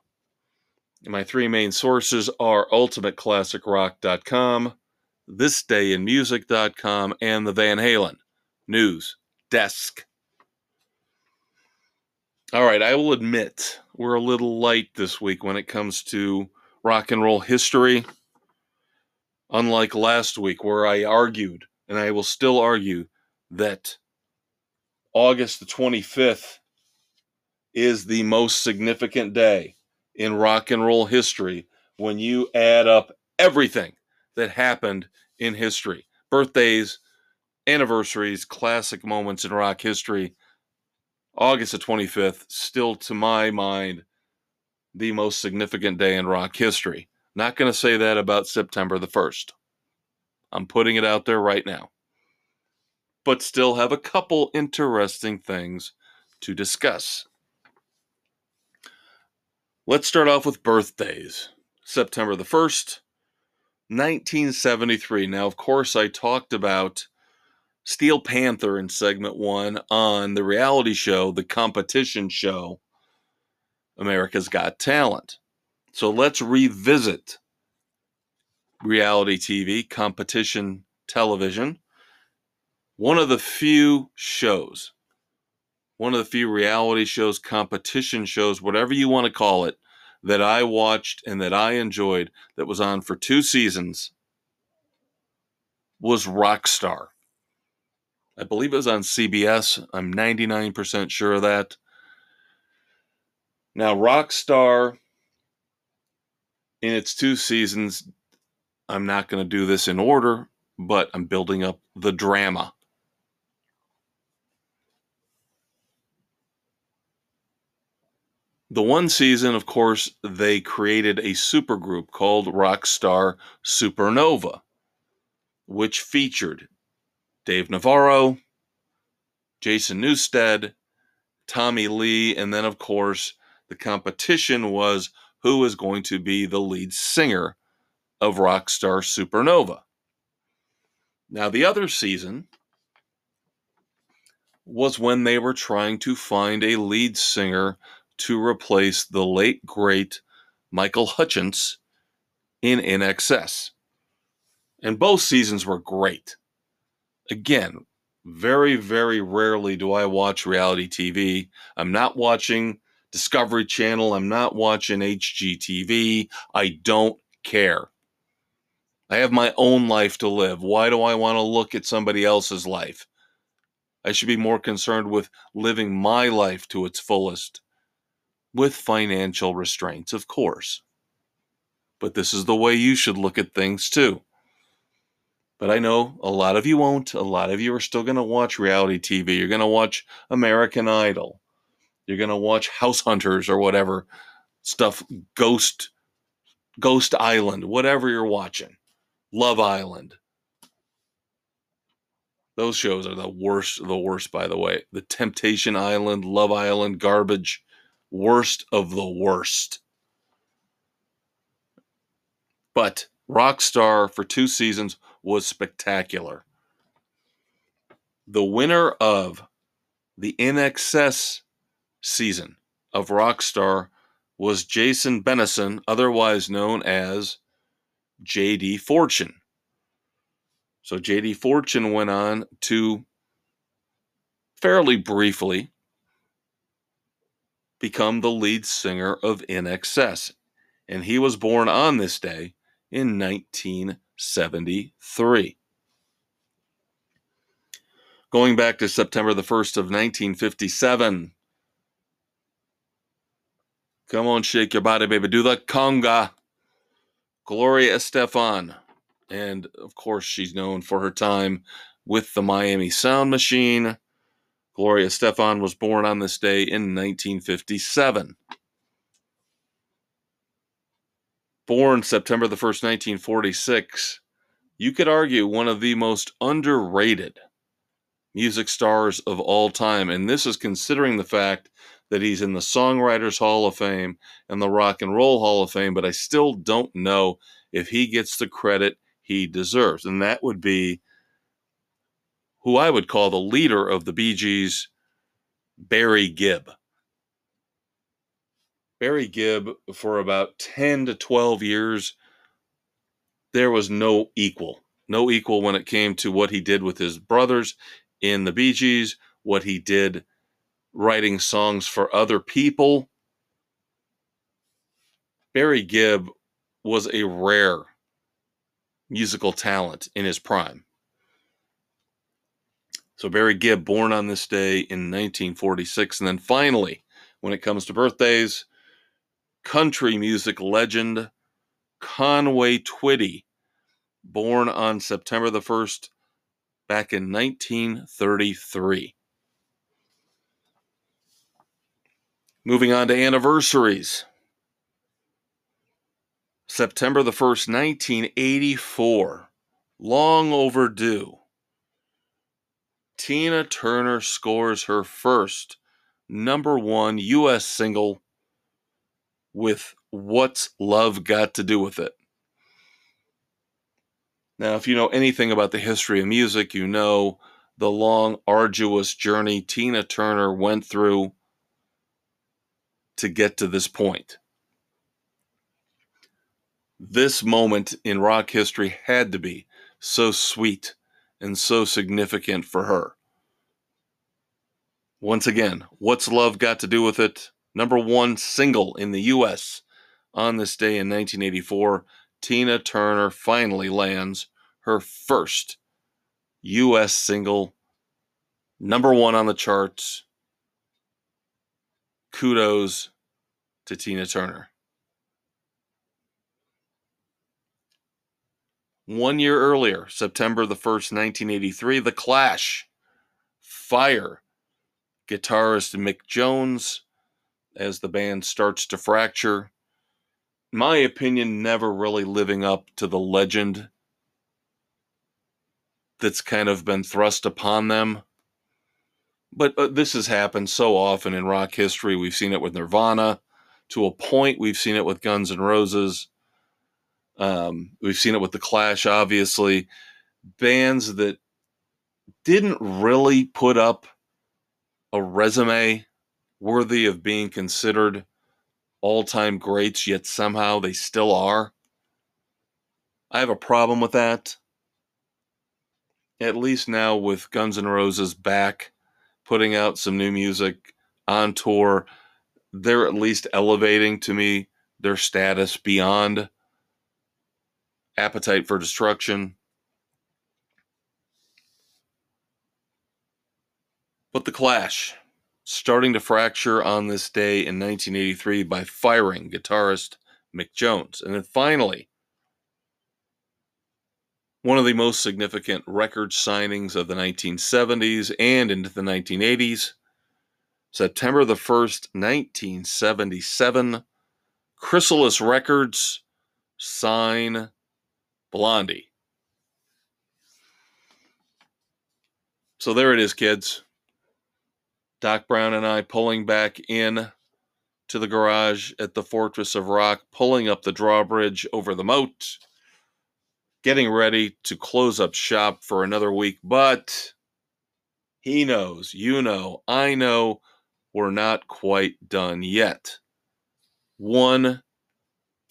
my three main sources are ultimateclassicrock.com, thisdayinmusic.com, and the Van Halen news desk. All right, I will admit we're a little light this week when it comes to rock and roll history. Unlike last week, where I argued, and I will still argue, that August the 25th is the most significant day in rock and roll history when you add up everything that happened in history birthdays, anniversaries, classic moments in rock history. August the 25th, still to my mind, the most significant day in rock history. Not going to say that about September the 1st. I'm putting it out there right now but still have a couple interesting things to discuss. Let's start off with birthdays. September the 1st, 1973. Now, of course, I talked about Steel Panther in segment one on the reality show, the competition show, America's Got Talent. So let's revisit reality TV, competition television, one of the few shows, one of the few reality shows, competition shows, whatever you want to call it, that I watched and that I enjoyed that was on for two seasons was Rockstar. I believe it was on CBS. I'm 99% sure of that. Now, Rockstar, in its two seasons, I'm not going to do this in order, but I'm building up the drama. The one season, of course, they created a supergroup called Rockstar Supernova, which featured Dave Navarro, Jason Newsted, Tommy Lee, and then, of course, the competition was who is going to be the lead singer of Rockstar Supernova. Now, the other season was when they were trying to find a lead singer to replace the late great Michael Hutchence in INXS. And both seasons were great. Again, very, very rarely do I watch reality TV. I'm not watching Discovery Channel. I'm not watching HGTV. I don't care. I have my own life to live. Why do I want to look at somebody else's life? I should be more concerned with living my life to its fullest, with financial restraints, of course. But this is the way you should look at things too. But I know a lot of you won't. A lot of you are still going to watch reality TV. You're going to watch American Idol. You're going to watch House Hunters or whatever stuff, Ghost, Ghost Island, whatever you're watching, Love Island. Those shows are the worst, the worst, by the way. The Temptation Island, Love Island, garbage, worst of the worst. But Rockstar for two seasons was spectacular. The winner of the INXS season of Rockstar was Jason Bennison, otherwise known as JD Fortune. So JD Fortune went on to fairly briefly become the lead singer of INXS. And he was born on this day in 1973. Going back to September the 1st of 1957. Come on, shake your body, baby. Do the conga. Gloria Estefan and of course, she's known for her time with the Miami Sound Machine. Gloria Estefan was born on this day in 1957. Born September the 1st, 1946, you could argue one of the most underrated music stars of all time. And this is considering the fact that he's in the Songwriters Hall of Fame and the Rock and Roll Hall of Fame, but I still don't know if he gets the credit he deserves. And that would be who I would call the leader of the Bee Gees, Barry Gibb. Barry Gibb, for about 10 to 12 years, there was no equal. No equal when it came to what he did with his brothers in the Bee Gees, what he did writing songs for other people. Barry Gibb was a rare musical talent in his prime. So Barry Gibb, born on this day in 1946. And then finally, when it comes to birthdays, country music legend Conway Twitty, born on September the 1st, back in 1933. Moving on to anniversaries. September the 1st, 1984. Long overdue. Tina Turner scores her first number one U.S. single with What's Love Got to Do with It? Now, if you know anything about the history of music, you know the long, arduous journey Tina Turner went through to get to this point this moment in rock history had to be so sweet and so significant for her. Once again, What's Love Got to Do with It? Number one single in the U.S. on this day in 1984. Tina Turner finally lands her first U.S. single, number one on the charts. Kudos to Tina Turner. One year earlier, September the 1st, 1983, The Clash, Fire, guitarist Mick Jones, as the band starts to fracture. My opinion, never really living up to the legend that's kind of been thrust upon them. But uh, this has happened so often in rock history. We've seen it with Nirvana. To a point, we've seen it with Guns N' Roses. Um, we've seen it with The Clash, obviously. Bands that didn't really put up a resume worthy of being considered all time greats, yet somehow they still are. I have a problem with that. At least now with Guns N' Roses back, putting out some new music on tour, they're at least elevating to me their status beyond Appetite for Destruction. But The Clash, starting to fracture on this day in 1983 by firing guitarist Mick Jones. And then finally, one of the most significant record signings of the 1970s and into the 1980s. September the 1st, 1977, Chrysalis Records sign Blondie. So there it is, kids. Doc Brown and I pulling back in to the garage at the Fortress of Rock, pulling up the drawbridge over the moat getting ready to close up shop for another week, but he knows, you know, I know we're not quite done yet. One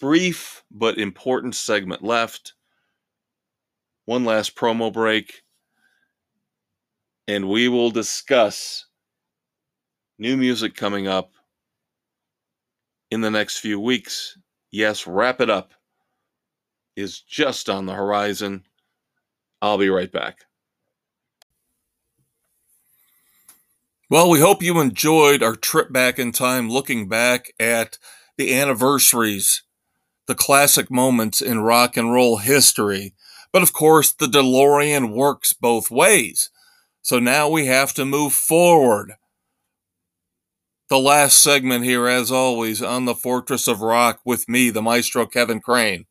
brief but important segment left. One last promo break. And we will discuss new music coming up in the next few weeks. Yes, wrap it up is just on the horizon. I'll be right back. Well, we hope you enjoyed our trip back in time looking back at the anniversaries, the classic moments in rock and roll history. But of course, the DeLorean works both ways. So now we have to move forward. The last segment here, as always, on the Fortress of Rock with me, the maestro Kevin Crane.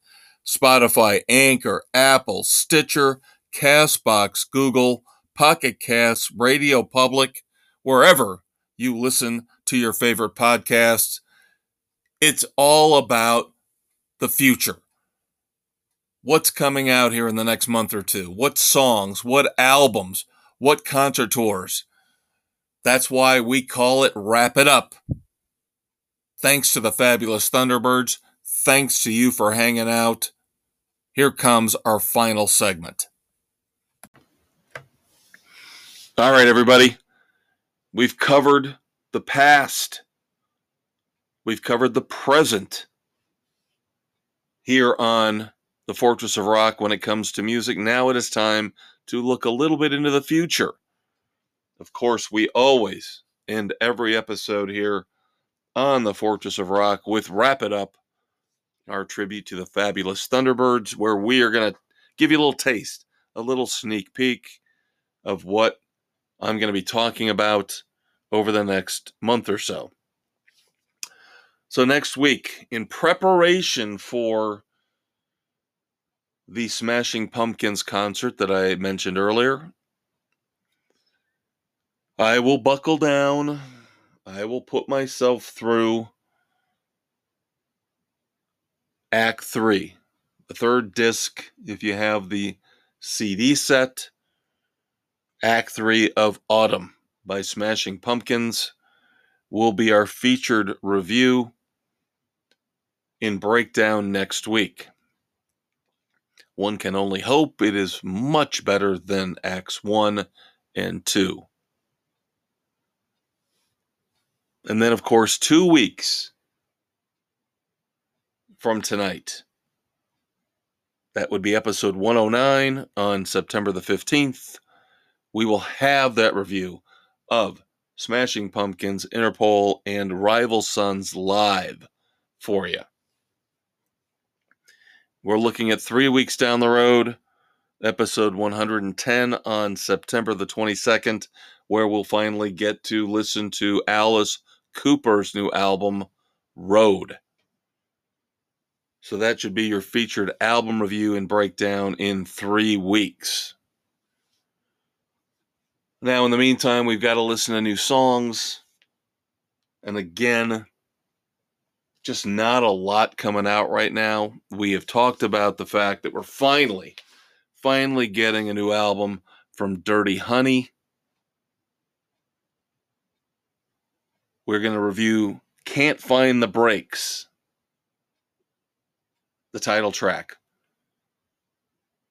Spotify, Anchor, Apple, Stitcher, Castbox, Google, Pocket Casts, Radio Public, wherever you listen to your favorite podcasts. It's all about the future. What's coming out here in the next month or two? What songs? What albums? What concert tours? That's why we call it Wrap It Up. Thanks to the fabulous Thunderbirds. Thanks to you for hanging out. Here comes our final segment. All right, everybody. We've covered the past. We've covered the present here on the Fortress of Rock when it comes to music. Now it is time to look a little bit into the future. Of course, we always end every episode here on the Fortress of Rock with Wrap It Up our tribute to the fabulous Thunderbirds, where we are going to give you a little taste, a little sneak peek of what I'm going to be talking about over the next month or so. So, next week, in preparation for the Smashing Pumpkins concert that I mentioned earlier, I will buckle down. I will put myself through Act 3, the third disc, if you have the CD set. Act 3 of ATUM by Smashing Pumpkins will be our featured review in breakdown next week. One can only hope it is much better than Acts 1 and 2. And then, of course, two weeks from tonight. That would be episode 109 on September the 15th. We will have that review of Smashing Pumpkins, Interpol, and Rival Sons live for you. We're looking at three weeks down the road, episode 110 on September the 22nd, where we'll finally get to listen to Alice Cooper's new album, Road. So that should be your featured album review and breakdown in three weeks. Now, in the meantime, we've got to listen to new songs. And again, just not a lot coming out right now. We have talked about the fact that we're finally, finally getting a new album from Dirty Honey. We're going to review Can't Find the Brakes, the title track.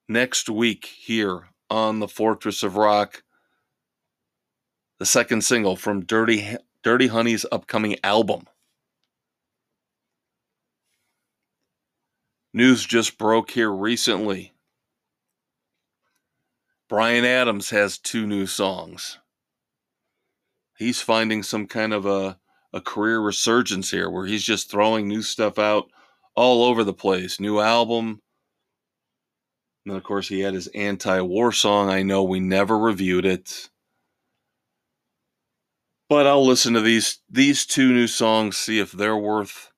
Next week, here on the Fortress of Rock, the second single from Dirty, Dirty Honey's upcoming album. News just broke here recently. Bryan Adams has two new songs. He's finding some kind of a, a career resurgence here where he's just throwing new stuff out all over the place. New album. And then, of course, he had his anti war song. I know we never reviewed it. But I'll listen to these these two new songs, see if they're worth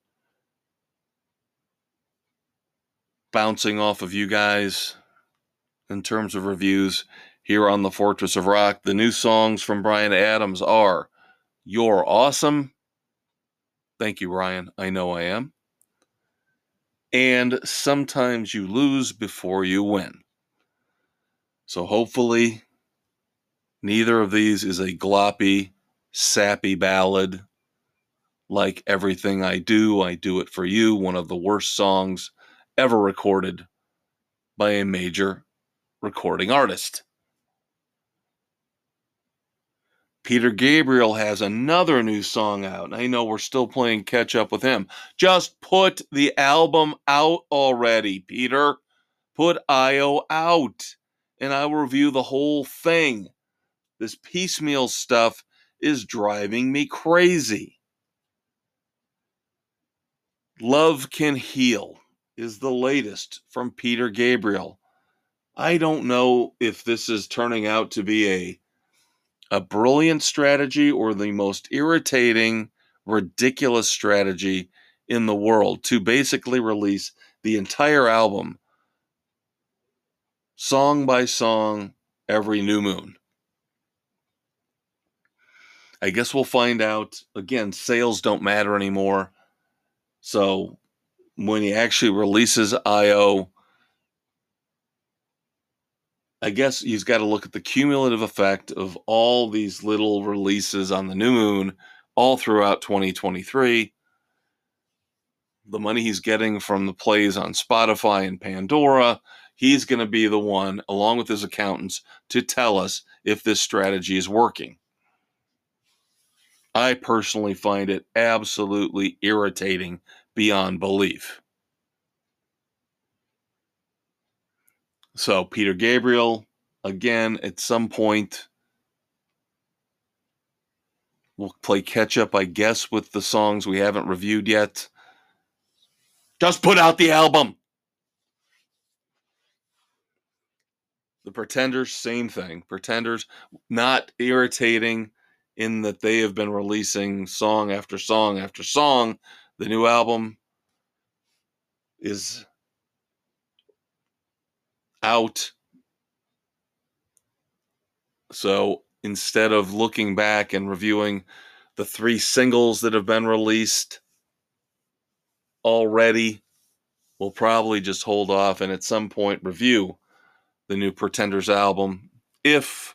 bouncing off of you guys in terms of reviews here on the Fortress of Rock. The new songs from Bryan Adams are You're Awesome. Thank you, Ryan. I know I am. And Sometimes You Lose Before You Win. So hopefully, neither of these is a gloppy, sappy ballad like Everything I Do, I Do It For You, one of the worst songs ever recorded by a major recording artist. Peter Gabriel has another new song out. I know we're still playing catch up with him. Just put the album out already, Peter. Put IO out, and I will review the whole thing. This piecemeal stuff is driving me crazy. Love Can Heal is the latest from Peter Gabriel. I don't know if this is turning out to be a a brilliant strategy or the most irritating, ridiculous strategy in the world to basically release the entire album song by song every new moon. I guess we'll find out. Again, sales don't matter anymore. So when he actually releases IO, I guess he's got to look at the cumulative effect of all these little releases on the new moon all throughout 2023. The money he's getting from the plays on Spotify and Pandora, he's going to be the one, along with his accountants, to tell us if this strategy is working. I personally find it absolutely irritating beyond belief. So, Peter Gabriel, again, at some point, we'll play catch up, I guess, with the songs we haven't reviewed yet. Just put out the album. The Pretenders, same thing. Pretenders, not irritating in that they have been releasing song after song after song the new album is out. So instead of looking back and reviewing the three singles that have been released already, we'll probably just hold off and at some point review the new Pretenders album if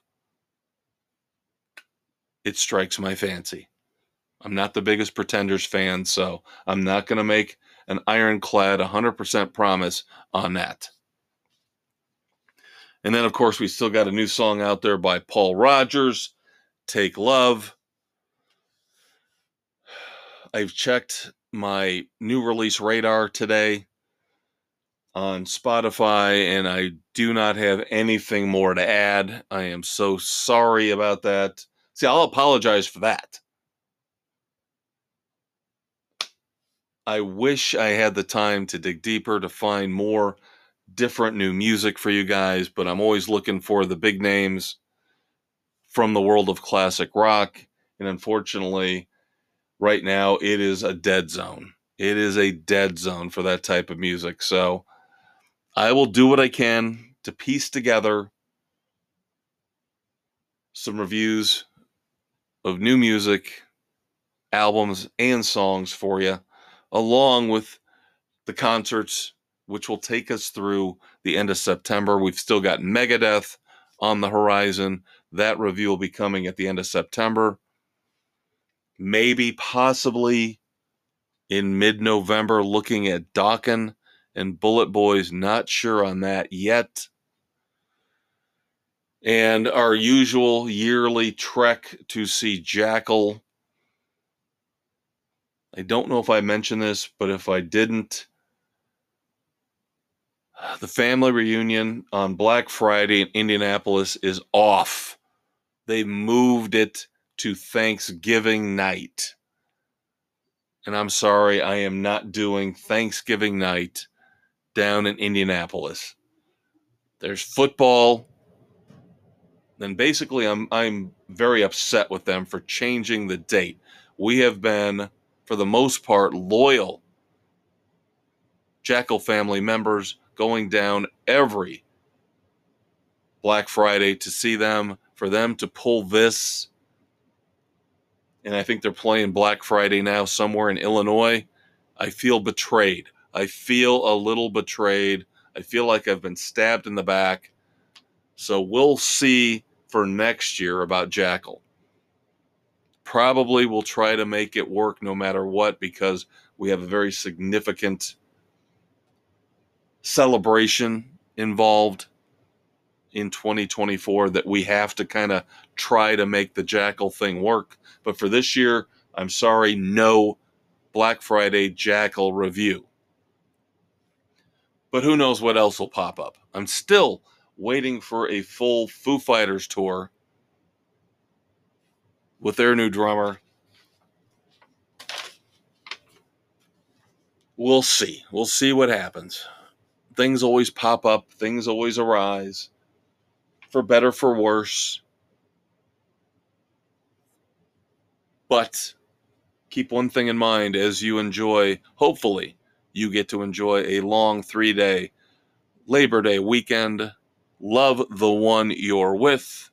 it strikes my fancy. I'm not the biggest Pretenders fan, so I'm not going to make an ironclad 100% promise on that. And then, of course, we still got a new song out there by Paul Rodgers, Take Love. I've checked my new release radar today on Spotify, and I do not have anything more to add. I am so sorry about that. See, I'll apologize for that. I wish I had the time to dig deeper to find more different new music for you guys, but I'm always looking for the big names from the world of classic rock. And unfortunately, right now, it is a dead zone. It is a dead zone for that type of music. So I will do what I can to piece together some reviews of new music, albums, and songs for you along with the concerts, which will take us through the end of September. We've still got Megadeth on the horizon. That review will be coming at the end of September. maybe possibly in mid November looking at Dokken and Bullet Boys. Not sure on that yet. And our usual yearly trek to see Jackyl. I don't know if I mentioned this, but if I didn't, the family reunion on Black Friday in Indianapolis is off. They moved it to Thanksgiving night. And I'm sorry, I am not doing Thanksgiving night down in Indianapolis. There's football. And basically I'm I'm very upset with them for changing the date. We have been for the most part loyal Jackyl family members going down every Black Friday to see them for them to pull this and I think they're playing Black Friday now somewhere in Illinois. I feel betrayed. I feel a little betrayed. I feel like I've been stabbed in the back. So we'll see for next year about Jackyl. Probably we'll try to make it work no matter what because we have a very significant celebration involved in 2024 that we have to kind of try to make the Jackyl thing work. But for this year, I'm sorry, no Black Friday Jackyl review. But who knows what else will pop up? I'm still waiting for a full Foo Fighters tour with their new drummer. We'll see. We'll see what happens. Things always pop up, things always arise, for better, for worse. But keep one thing in mind as you enjoy, hopefully, you get to enjoy a long three day Labor Day weekend. Love the one you're with.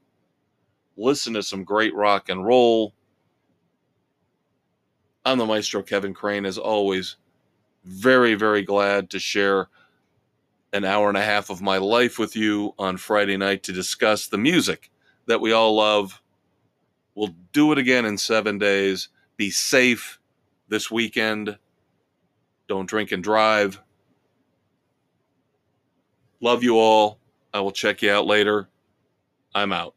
Listen to some great rock and roll. I'm the maestro Kevin Crane, as always. Very, very glad to share an hour and a half of my life with you on Friday night to discuss the music that we all love We'll do it again in seven days. Be safe this weekend. Don't drink and drive. Love you all. I will check you out later. I'm out.